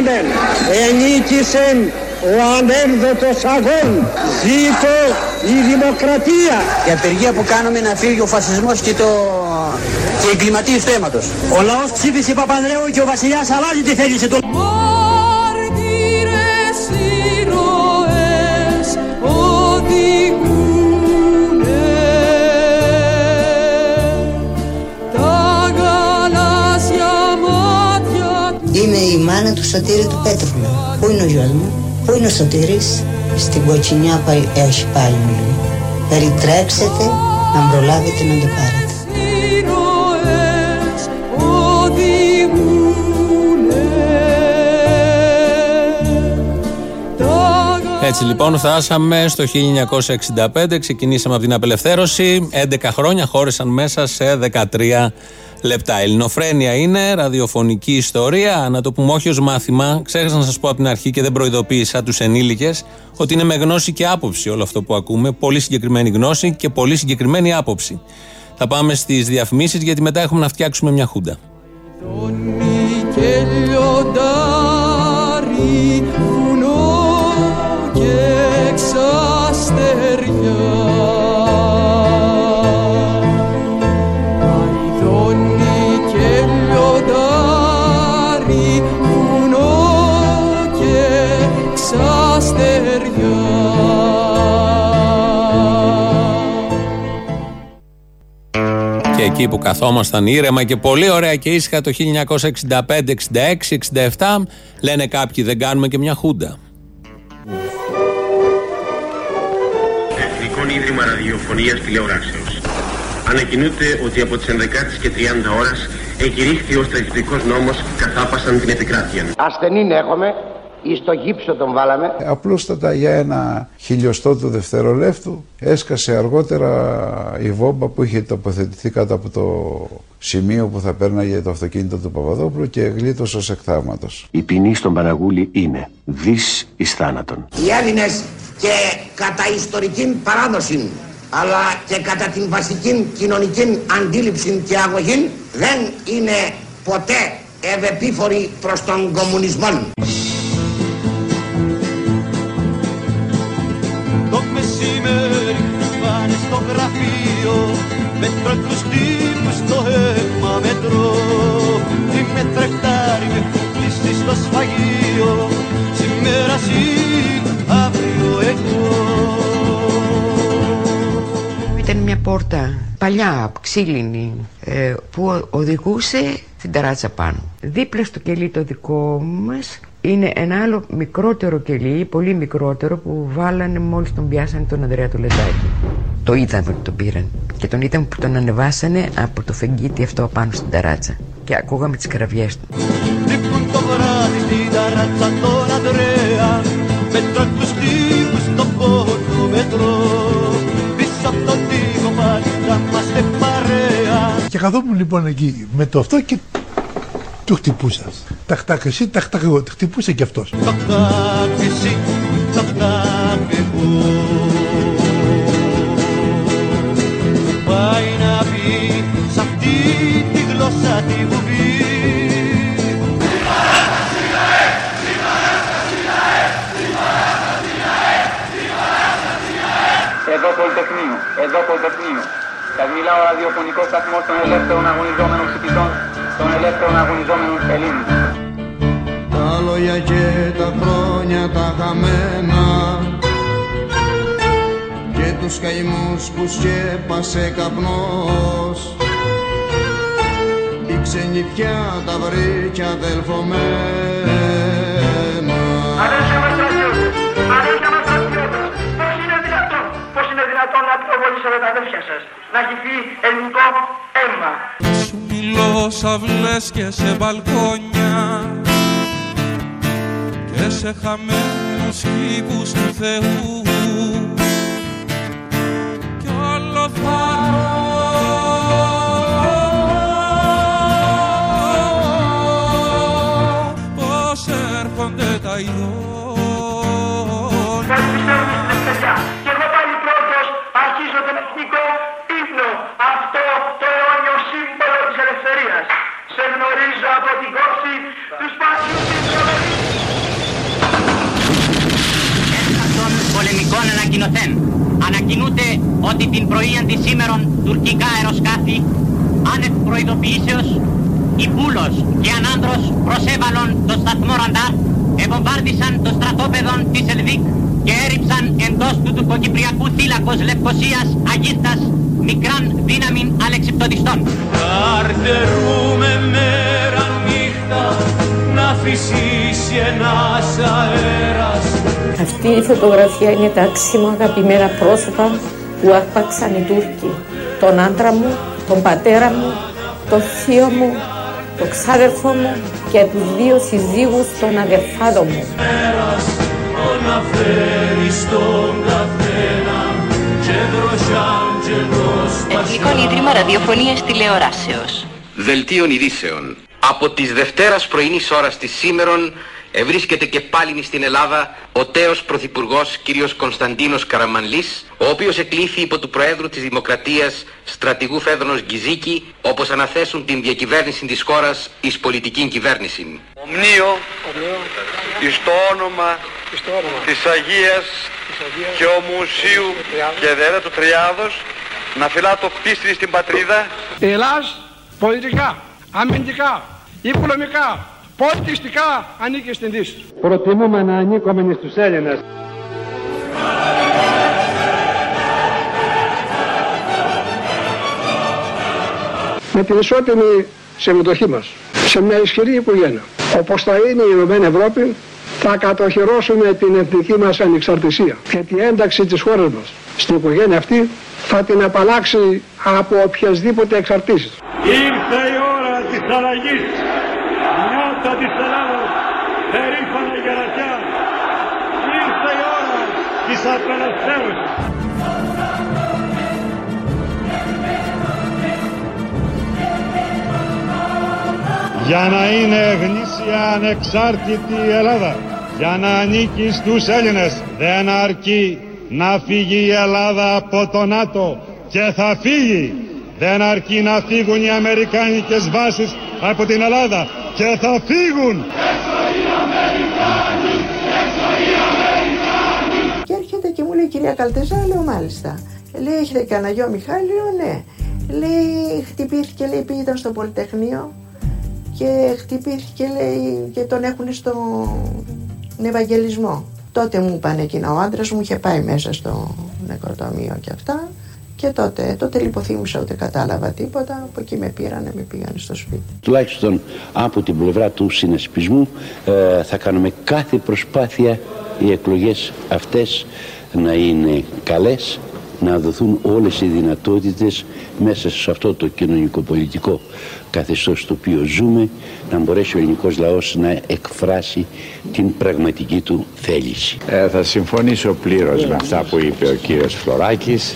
Ενικήσαμε, ενίκησεν ο ανέμδοτος αγών. Ζήτω η δημοκρατία. Η απεργία που κάνουμε να φύγει ο φασισμός και το και οι εγκληματίες του αίματος. Ο λαός ψήφισε Παπανδρέου και ο βασιλιάς αλλάζει τη θέληση του. Του Σωτήρη του Πέτρουλα. Πού είναι ο γιος μου, πού είναι ο Σωτήρης, στην κοτσινιά πάει, έχει πάει μου λέει. Περιτρέξετε να προλάβετε να το πάρετε. Έτσι λοιπόν φτάσαμε στο 1965, ξεκινήσαμε από την απελευθέρωση, 11 χρόνια χώρισαν μέσα σε 13 λεπτά. Ελληνοφρένεια είναι, ραδιοφωνική ιστορία, να το πούμε όχι ως μάθημα, ξέχασα να σας πω από την αρχή και δεν προειδοποίησα τους ενήλικες, ότι είναι με γνώση και άποψη όλο αυτό που ακούμε, πολύ συγκεκριμένη γνώση και πολύ συγκεκριμένη άποψη. Θα πάμε στις διαφημίσεις γιατί μετά έχουμε να φτιάξουμε μια χούντα. Εκεί που καθόμασταν ήρεμα και πολύ ωραία και ήσυχα το 1965, 66, 67, λένε κάποιοι δεν κάνουμε και μια χούντα. Εθνικό Ίδρυμα Ραδιοφωνίας Τηλεοράσεως. Ανακοινούται ότι από τις 11 και 30 ώρες εκηρύχθη ο στρατιωτικός νόμος καθάπασαν την επικράτεια. Ασθενήν έχουμε, εις το γύψο τον βάλαμε. Απλούστατα για ένα χιλιοστό του δευτερολέπτου έσκασε αργότερα η βόμβα που είχε τοποθετηθεί κάτω από το σημείο που θα πέρναγε το αυτοκίνητο του Παπαδόπουλου και γλίτωσε ως εκθάματος. Η ποινή στον Παναγούλη είναι δις εις θάνατον. Οι Έλληνες και κατά ιστορική παράδοση αλλά και κατά την βασική κοινωνική αντίληψη και αγωγή δεν είναι ποτέ ευεπίφοροι προς τον κομμουνισμό. Πόρτα παλιά, ξύλινη, ε, που οδηγούσε στην ταράτσα πάνω. Δίπλα στο κελί το δικό μας είναι ένα άλλο μικρότερο κελί, πολύ μικρότερο, που βάλανε μόλις τον πιάσανε τον Ανδρέα του Λεντάκη. Το είδαμε ότι τον πήραν. Και τον είδαμε που τον ανεβάσανε από το φεγγίτι αυτό πάνω στην ταράτσα. Και ακούγαμε τις κραυγές του. Λείπουν το βράδυ στην ταράτσα τον Ανδρέα Μέτρα τους τύπους στο πόνο μετρό Πίσω από τον τοίχο πάλι θα είμαστε παρέα Και καθόμουν λοιπόν εκεί με το αυτό και του χτυπούσα. Ταχτάκ εσύ, ταχτάκ εγώ. Χτυπούσε και αυτός. Ταχτάκ εσύ, ταχτάκ εγώ Πάει να πει σ' αυτή τη γλώσσα τη βουβή Εδώ Πολυτεχνείο, εδώ Πολυτεχνείο. Σας μιλάω ραδιοφωνικό σταθμό των ελεύθερων αγωνιζόμενων φοιτητών, των ελεύθερων αγωνιζόμενων Ελλήνων. Τα λόγια και τα χρόνια τα χαμένα και τους καημούς που σκέπασε καπνός η ξενιτιά τα βρήκε αδελφομένα είναι δυνατόν να προβολήσετε τα αδέρφια σας, να έχει φύγει ελληνικό αίμα. Σου μιλώ σαυλές και σε μπαλκόνια και σε χαμένους κήπους του Θεού κι όλο θάνατο γνωρίζω από την κόψη του σπάσιου της των πολεμικών ανακοινωθέν. Ανακοινούται ότι την πρωίαν της σήμερον τουρκικά αεροσκάφη άνευ προειδοποιήσεως οι Πούλος και Ανάνδρος προσέβαλον το σταθμό Ραντάρ ευομβάρδισαν το στρατόπεδο της Ελβίκ και έριψαν εντός του τουρκοκυπριακού θύλακος Λευκοσίας Αγίστας μικράν δύναμην αλεξιπτοδιστών. Καρτερούμε μέρα νύχτα να φυσήσει ένας αέρας Αυτή η φωτογραφία είναι τα άξιμα αγαπημένα πρόσωπα που άρπαξαν οι Τούρκοι. Τον άντρα μου, τον πατέρα μου, τον θείο μου, τον ξάδερφό μου και τους δύο συζύγους των αδερφάδων μου. Μέρας να φέρεις στον καθένα και δροσιάντζελος Εθνικό Ίδρυμα Ραδιοφωνίας Τηλεοράσεως. Δελτίων ειδήσεων. Από τις Δευτέρας πρωινής ώρας της σήμερον ευρίσκεται και πάλι στην Ελλάδα ο τέος Πρωθυπουργός κ. Κωνσταντίνος Καραμανλής, ο οποίος εκλήθη υπό του Προέδρου της Δημοκρατίας στρατηγού Φέδωνος Γκυζίκη, όπως αναθέσουν την διακυβέρνηση της χώρας εις πολιτική κυβέρνηση. Ομνίο εις το όνομα της Αγίας και Ομουσίου και Δέρα του Τριάδος να φυλά το πίστη στην πατρίδα Η Ελλάς πολιτικά, αμυντικά, οικονομικά, πολιτιστικά ανήκει στην Δύση. Προτιμούμε να ανήκουμε στους Έλληνες. με την ισότιμη συμμετοχή μας σε μια ισχυρή οικογένεια. Όπως θα είναι η Ηνωμένη Ευρώπη, θα κατοχυρώσουμε την εθνική μας ανεξαρτησία και την ένταξη της χώρας μας στην οικογένεια αυτή θα την απαλλάξει από οποιασδήποτε εξαρτήσεις. Ήρθε η ώρα της αλλαγής. Νιώτα της Ελλάδος, περήφανα γερατιά. Ήρθε η ώρα της απελευθέρωσης. για να είναι γνήσια ανεξάρτητη η Ελλάδα, για να ανήκει στους Έλληνες. Δεν αρκεί να φύγει η Ελλάδα από το ΝΑΤΟ και θα φύγει. Δεν αρκεί να φύγουν οι Αμερικάνικες βάσεις από την Ελλάδα και θα φύγουν. Και έρχεται και μου λέει κυρία Καλτεζά, λέω μάλιστα. Λέει έχετε κανένα γιο Μιχάλη, ναι. Λέει χτυπήθηκε, λέει πήγε ήταν στο Πολυτεχνείο και χτυπήθηκε λέει και τον έχουν στον Ευαγγελισμό. Τότε μου είπαν εκείνα ο άντρας μου είχε πάει μέσα στο νεκροτομείο και αυτά και τότε, τότε λιποθύμησα ούτε κατάλαβα τίποτα. Από εκεί με πήρανε, με πήγανε στο σπίτι. Τουλάχιστον από την πλευρά του συνασπισμού ε, θα κάνουμε κάθε προσπάθεια οι εκλογές αυτές να είναι καλές να δοθούν όλες οι δυνατότητες μέσα σε αυτό το κοινωνικό-πολιτικό καθεστώς στο οποίο ζούμε να μπορέσει ο ελληνικός λαός να εκφράσει την πραγματική του θέληση. Ε, θα συμφωνήσω πλήρως με αυτά που είπε ο κύριος Φλωράκης.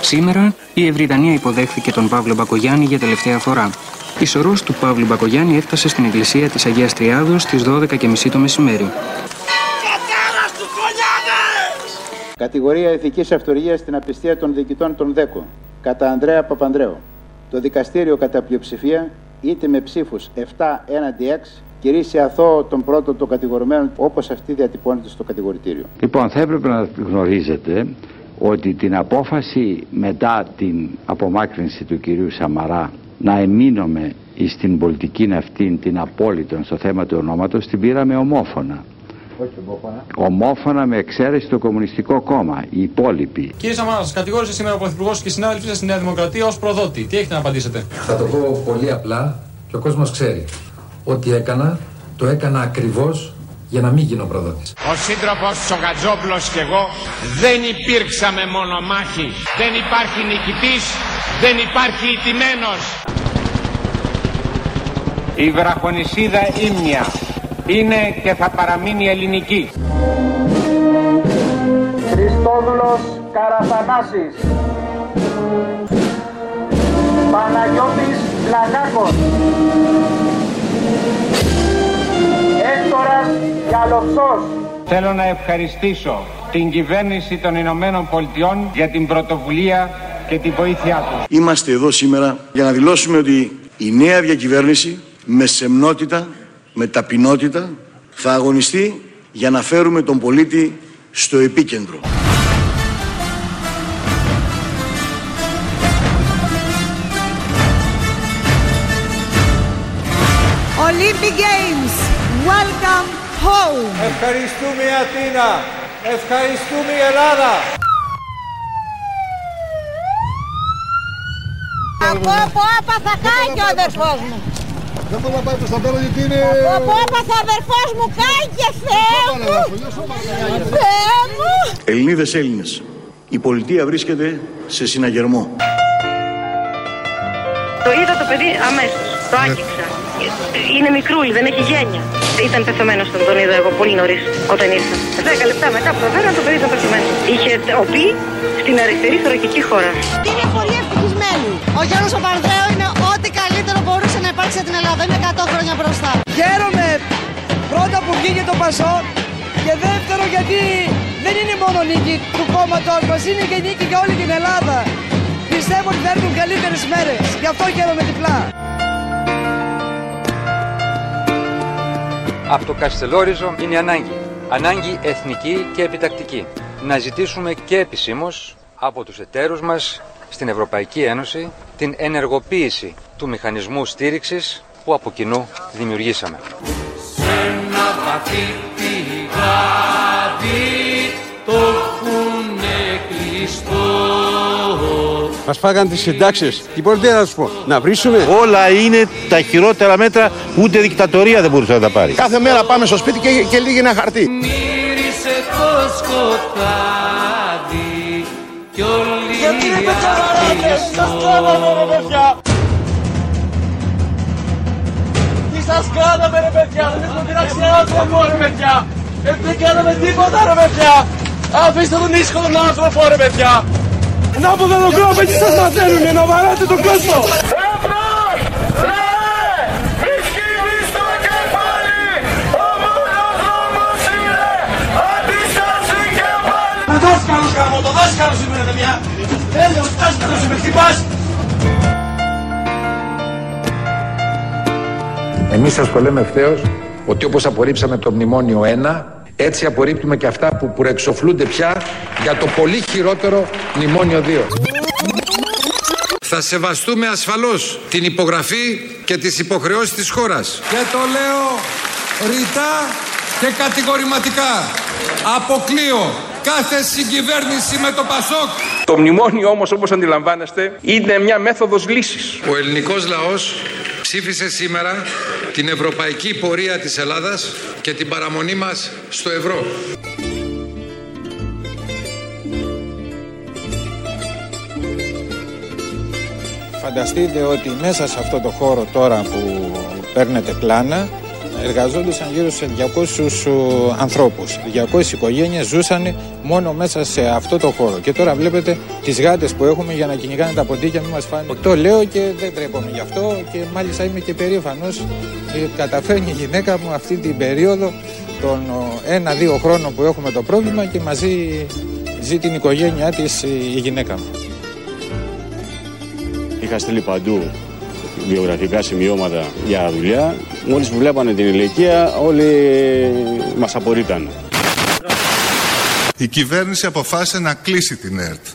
Σήμερα η Ευρυτανία υποδέχθηκε τον Παύλο Μπακογιάννη για τελευταία φορά. Η σωρός του Παύλου Μπακογιάννη έφτασε στην εκκλησία της Αγίας Τριάδος στις 12.30 το μεσημέρι. Κατηγορία ηθικής αυτοργίας στην απιστία των διοικητών των ΔΕΚΟ κατά Ανδρέα Παπανδρέου. Το δικαστήριο κατά πλειοψηφία είτε με ψήφους 7 έναντι 6 κηρύσσει αθώο τον πρώτο των κατηγορουμένων όπως αυτή διατυπώνεται στο κατηγορητήριο. Λοιπόν, θα έπρεπε να γνωρίζετε ότι την απόφαση μετά την απομάκρυνση του κυρίου Σαμαρά να εμείνουμε στην πολιτική αυτή την απόλυτον στο θέμα του ονόματος την πήραμε ομόφωνα. Όχι ομόφωνα. Ομόφωνα με εξαίρεση το Κομμουνιστικό Κόμμα, οι υπόλοιποι. Κύριε Σαμάρα, σα κατηγόρησε σήμερα ο Πρωθυπουργός και οι συνάδελφοί σας στη Νέα Δημοκρατία ως προδότη. Τι έχετε να απαντήσετε; Θα το πω πολύ απλά και ο κόσμος ξέρει. Ό,τι έκανα, το έκανα ακριβώς για να μην γίνω προδότης. Ο σύντροφος Τσοκατζόπουλο και εγώ δεν υπήρξαμε μονομάχοι. Δεν υπάρχει νικητής, δεν υπάρχει ιτημένο. Η βραχονισίδα ύμνια είναι και θα παραμείνει ελληνική. Χριστόδουλος Καραθανάσης Παναγιώτης Λαγάκος Έκτορας Γιαλοψός Θέλω να ευχαριστήσω την κυβέρνηση των Ηνωμένων Πολιτειών για την πρωτοβουλία και την βοήθειά τους. Είμαστε εδώ σήμερα για να δηλώσουμε ότι η νέα διακυβέρνηση με σεμνότητα με ταπεινότητα θα αγωνιστεί για να φέρουμε τον πολίτη στο επίκεντρο. Olympic Games, welcome home. Ευχαριστούμε η Αθήνα. Ευχαριστούμε η Ελλάδα. Από από άπα θα κάνει και ο αδερφός μου. Δεν θέλω να πάει προς τα πέρα γιατί είναι... Από έπαθα αδερφός μου κάνει και Θεέ μου! Θεέ μου! Ελληνίδες Έλληνες, η πολιτεία βρίσκεται σε συναγερμό. Το είδα το παιδί αμέσως, το άγγιξα. Είναι μικρούλι, δεν έχει γένεια. Ήταν πεθαμένος στον τον είδα εγώ πολύ νωρίς όταν ήρθα. Δέκα λεπτά μετά από το πέρα το παιδί ήταν πεθαμένος. Είχε οπεί στην αριστερή θωρακική χώρα. Είναι πολύ ευτυχισμένη. Ο Γιώργος Παπανδρέου είναι υπάρξει για την Ελλάδα. Είναι 100 χρόνια μπροστά. Χαίρομαι πρώτα που βγήκε το Πασό και δεύτερο γιατί δεν είναι μόνο νίκη του κόμματός μας, είναι και νίκη για όλη την Ελλάδα. Πιστεύω ότι θα έρθουν καλύτερες μέρες. Γι' αυτό χαίρομαι διπλά. Από το Καστελόριζο είναι ανάγκη. Ανάγκη εθνική και επιτακτική. Να ζητήσουμε και επισήμως από τους εταίρους μας στην Ευρωπαϊκή Ένωση την ενεργοποίηση του μηχανισμού στήριξης που από κοινού δημιουργήσαμε. ένα βαθύ πηγάδι το έχουνε κλειστό Μας φάγαν τις συντάξεις. Τι μπορείτε να σου πω, να βρίσουμε; Όλα είναι τα χειρότερα μέτρα που ούτε δικτατορία δεν μπορούσε να τα πάρει. Κάθε μέρα πάμε στο σπίτι και, και λύγει ένα χαρτί. Μύρισε το σκοτάδι κι όλοι Γιατί είναι πετσαράδες, σας κάναμε ρε παιδιά. Τι σας κάναμε ρε παιδιά, δεν έχουμε πειράξει άνθρωπο ρε παιδιά. Ε, Δεν κάναμε τίποτα ρε παιδιά. Αφήστε τον ήσυχο τον άνθρωπο ρε παιδιά. Να από τον κόσμο έτσι σας μαθαίνουνε, να βαράτε τον κόσμο. Το δάσκαλος γάμο, το δάσκαλος είμαι ρε παιδιά. Τέλειος, δάσκαλος είμαι, χτυπάς. Εμείς σας το λέμε ευθέως ότι όπως απορρίψαμε το μνημόνιο 1, έτσι απορρίπτουμε και αυτά που προεξοφλούνται πια για το πολύ χειρότερο μνημόνιο 2. Θα σεβαστούμε ασφαλώς την υπογραφή και τις υποχρεώσεις της χώρας. Και το λέω ρητά και κατηγορηματικά. Αποκλείω κάθε συγκυβέρνηση με το Πασόκ. Το μνημόνιο όμως όπως αντιλαμβάνεστε είναι μια μέθοδος λύσης. Ο ελληνικός λαός ψήφισε σήμερα την ευρωπαϊκή πορεία της Ελλάδας και την παραμονή μας στο ευρώ. Φανταστείτε ότι μέσα σε αυτό το χώρο τώρα που παίρνετε πλάνα εργαζόντουσαν γύρω σε 200 ανθρώπους. 200 οικογένειες ζούσαν μόνο μέσα σε αυτό το χώρο. Και τώρα βλέπετε τις γάτες που έχουμε για να κυνηγάνε τα ποντίκια μην μας φάνε. Το λέω και δεν τρέπομαι γι' αυτό και μάλιστα είμαι και περήφανος. Ε, Καταφέρνει η γυναίκα μου αυτή την περίοδο των ένα-δύο χρόνων που έχουμε το πρόβλημα και μαζί ζει την οικογένειά της η γυναίκα μου. Είχα στείλει παντού βιογραφικά σημειώματα για δουλειά. Μόλις που βλέπανε την ηλικία όλοι μας απορρίτανε. Η κυβέρνηση αποφάσισε να κλείσει την ΕΡΤ.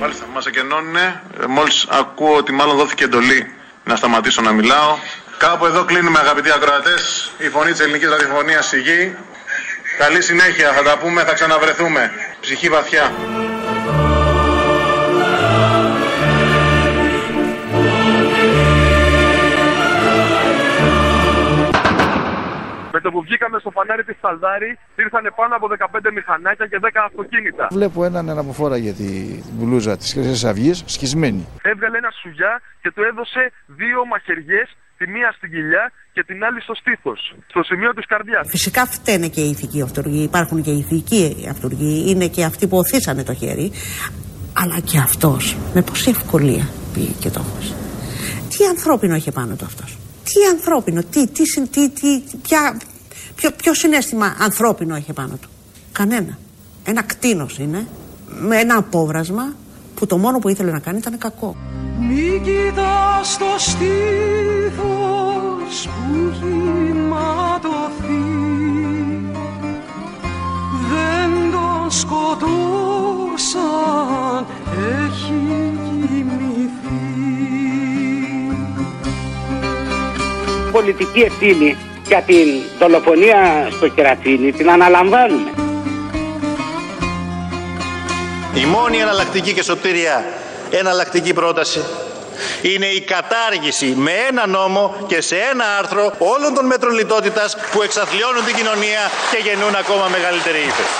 Μάλιστα, μας εκενώνουνε. Ε, Μόλις ακούω ότι μάλλον δόθηκε εντολή να σταματήσω να μιλάω. Κάπου εδώ κλείνουμε αγαπητοί ακροατές. Η φωνή της ελληνικής ραδιοφωνίας στη γη. Καλή συνέχεια, θα τα πούμε, θα ξαναβρεθούμε. Ψυχή βαθιά. Το που βγήκαμε στο φανάρι της Σταλδάρη, ήρθαν πάνω από 15 μηχανάκια και 10 αυτοκίνητα. Βλέπω έναν να φορά για τη μπλούζα της Χρυσής Αυγής, σκισμένη. Έβγαλε ένα σουγιά και του έδωσε δύο μαχαιριές, τη μία στην κοιλιά και την άλλη στο στήθος, στο σημείο της καρδιάς. Φυσικά φταίνε και οι ηθικοί αυτούργοι. Υπάρχουν και οι ηθικοί αυτούργοι. Είναι και αυτοί που οθήσανε το χέρι. Αλλά και αυτός με πόση ευκολία πήγε και το έχωσε. Τι ανθρώπινο είχε πάνω του αυτός; Τι ανθρώπινο, τι, τι, συν- τι, τι, ποια, ποιο, ποιο συνέστημα ανθρώπινο είχε πάνω του; Κανένα. Ένα κτίνος είναι με ένα απόβρασμα που το μόνο που ήθελε να κάνει ήταν κακό. Μη κοιτάς το στήθος που έχει ματωθεί Δεν τον σκοτώσαν, έχει κοιμηθεί πολιτική ευθύνη για την δολοφονία στο Κερατσίνι την αναλαμβάνουμε. Η μόνη εναλλακτική και σωτήρια εναλλακτική πρόταση είναι η κατάργηση με ένα νόμο και σε ένα άρθρο όλων των μέτρων λιτότητας που εξαθλιώνουν την κοινωνία και γεννούν ακόμα μεγαλύτερη ύφεση.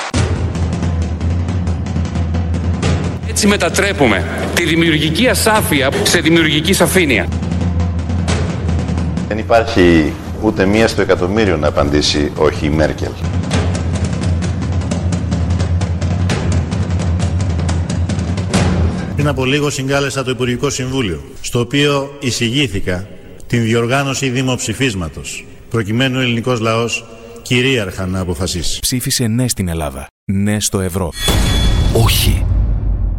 Έτσι μετατρέπουμε τη δημιουργική ασάφεια σε δημιουργική σαφήνεια. Δεν υπάρχει ούτε μία στο εκατομμύριο να απαντήσει όχι η Μέρκελ. Πριν από λίγο συγκάλεσα το Υπουργικό Συμβούλιο, στο οποίο εισηγήθηκα την διοργάνωση δημοψηφίσματος, προκειμένου ο ελληνικός λαός κυρίαρχα να αποφασίσει. Ψήφισε ναι στην Ελλάδα. Ναι στο ευρώ. Όχι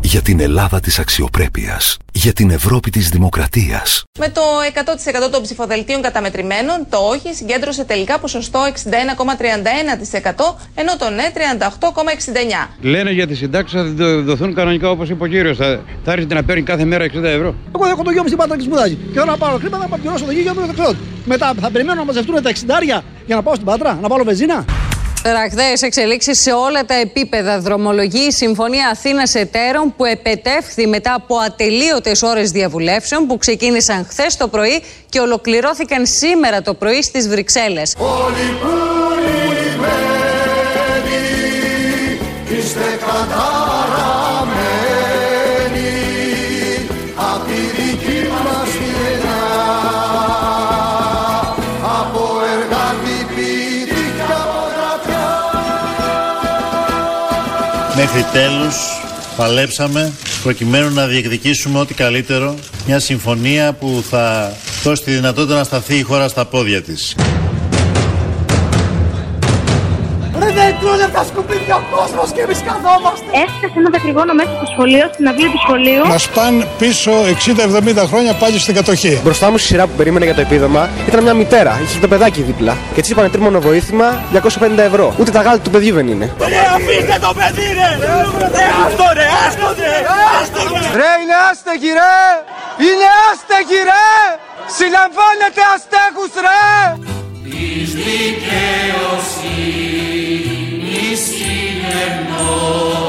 για Για την Ελλάδα της αξιοπρέπειας. Για την Ευρώπη της δημοκρατίας. Με το 100% των ψηφοδελτίων καταμετρημένων, το όχι συγκέντρωσε τελικά ποσοστό 61,31%, ενώ το ναι 38,69%. Λένε για τις συντάξεις θα δο- δοθούν κανονικά όπως είπε ο κύριος. Θα, θα έρχεται να παίρνει κάθε μέρα 60 ευρώ. Εγώ έχω το γιο μου στην Πάτρα και σπουδάζει. Και θέλω να πάρω χρήματα να πληρώσω το γιο μου το ξέρω. Μετά θα περιμένω να μαζευτούν τα 60 για να πάω στην Πάτρα, να βάλω βενζίνα. Ραγδαίε εξελίξεις σε όλα τα επίπεδα δρομολογεί η Συμφωνία Αθήνας Εταίρων που επετεύχθη μετά από ατελείωτες ώρες διαβουλεύσεων που ξεκίνησαν χθες το πρωί και ολοκληρώθηκαν σήμερα το πρωί στις Βρυξέλλες. Όλοι πουλημένοι είστε καταραμένοι Μέχρι τέλους παλέψαμε προκειμένου να διεκδικήσουμε ό,τι καλύτερο μια συμφωνία που θα δώσει τη δυνατότητα να σταθεί η χώρα στα πόδια της. Ρε δεν τρώνε τα σκουπίδια ο κόσμος και εμείς καθόμαστε. Έφτασε ένα δακρυγόνο μέσα στο σχολείο, στην αυλή του σχολείου. Μας πάνε πίσω 60-70 χρόνια πάλι στην κατοχή. Μπροστά μου στη σειρά που περίμενε για το επίδομα ήταν μια μητέρα. Είχε το παιδάκι δίπλα. Και της είπανε τρίμονο βοήθημα 250 ευρώ. Ούτε τα γάλα του παιδιού δεν είναι. Ρε αφήστε το παιδί ρε! Ρε άστο ρε, άστο ρε, άστο ρε! Ρε είναι άστεγοι ρε! Είναι άστεγοι ρε! Συλλαμβάνετε αστέγους ρε! Της δικαιοσύνης συνεννόητε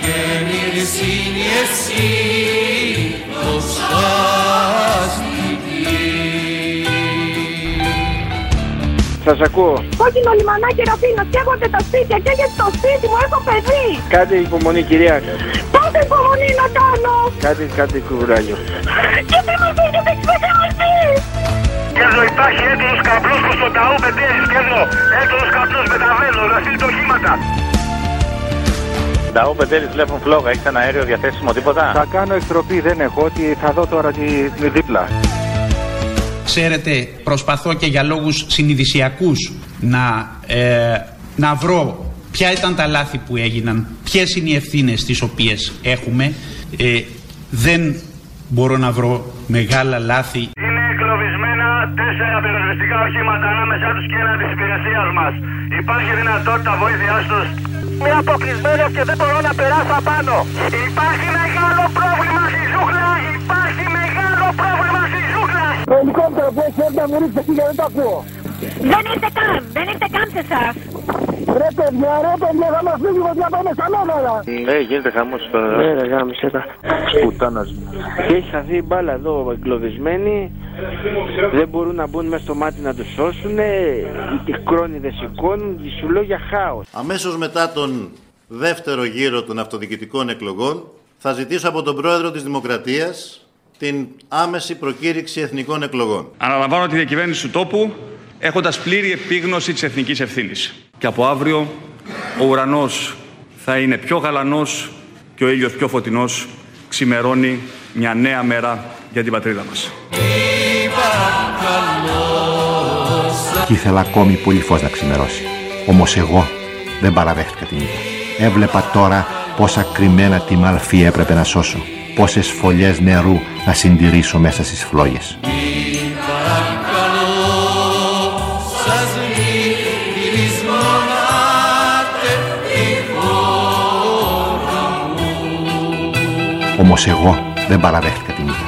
και μυρσίνη εσύ Σας ακούω. Κόκκινο λιμανάκι Ραφίνα, καίγονται τα σπίτια, καίγεται το σπίτι μου, έχω παιδί. Κάντε υπομονή κυρία. Πότε υπομονή να κάνω. Κάντε, κάντε κουράγιο. Γιατί με φύγετε εξπεκάμαστε. Και εδώ υπάρχει έντονος καπνός προς το ταού Πετέρης και εδώ έντονος καπνός μεταβαίνω να στείλει το οχήματα. Τα όπετέλη βλέπουν φλόγα, έχεις ένα αέριο διαθέσιμο τίποτα; Θα κάνω εκτροπή, δεν έχω, ότι θα δω τώρα τη, τη δίπλα. Ξέρετε, προσπαθώ και για λόγους συνειδησιακούς να, ε, να βρω ποια ήταν τα λάθη που έγιναν, ποιες είναι οι ευθύνες τις οποίες έχουμε. Ε, δεν μπορώ να βρω μεγάλα λάθη. Είναι εγκλωβισμένα τέσσερα πυροσβεστικά οχήματα ανάμεσά τους και ένα της υπηρεσίας μας. Υπάρχει δυνατότητα βοήθειάς τους. Είμαι αποκλεισμένος και δεν μπορώ να περάσω απάνω. Υπάρχει μεγάλο πρόβλημα στη ζούγκλα. Υπάρχει μεγάλο πρόβλημα στη ζούγκλα. Το ελικόπτερο που έχει έρθει να μου ρίξει εκεί για δεν το ακούω. Δεν ήρθε καν, δεν ήρθε καν σε εσάς. Ρε παιδιά, ρε παιδιά, θα μας φύγει για πάμε στα νόμερα. Ναι, γίνεται χαμός τώρα. Ναι, ρε γάμισε τα. Πουτάνας. Και έχει χαθεί η μπάλα εδώ εγκλωβισμένη. Δεν μπορούν να μπουν μέσα στο μάτι να τους σώσουν. Οι κρόνιδες σηκώνουν. Σου λέω για χάος. Αμέσως μετά τον δεύτερο γύρο των αυτοδιοικητικών εκλογών θα ζητήσω από τον Πρόεδρο της Δημοκρατίας την άμεση προκήρυξη εθνικών εκλογών. Αναλαμβάνω τη διακυβέρνηση του τόπου έχοντας πλήρη επίγνωση της εθνικής ευθύνης. Και από αύριο ο ουρανός θα είναι πιο γαλανός και ο ήλιος πιο φωτεινός. Ξημερώνει μια νέα μέρα για την πατρίδα μας. Και ήθελα ακόμη πολύ φως να ξημερώσει. Όμως εγώ δεν παραδέχτηκα την ήττα. Έβλεπα τώρα πόσα κρυμμένα τη μαλφή έπρεπε να σώσω. Πόσες φωλιές νερού να συντηρήσω μέσα στις φλόγες. Σας γυρισμονάτε η χώρα μου Όμως εγώ δεν παραδέχτηκα την ήττα.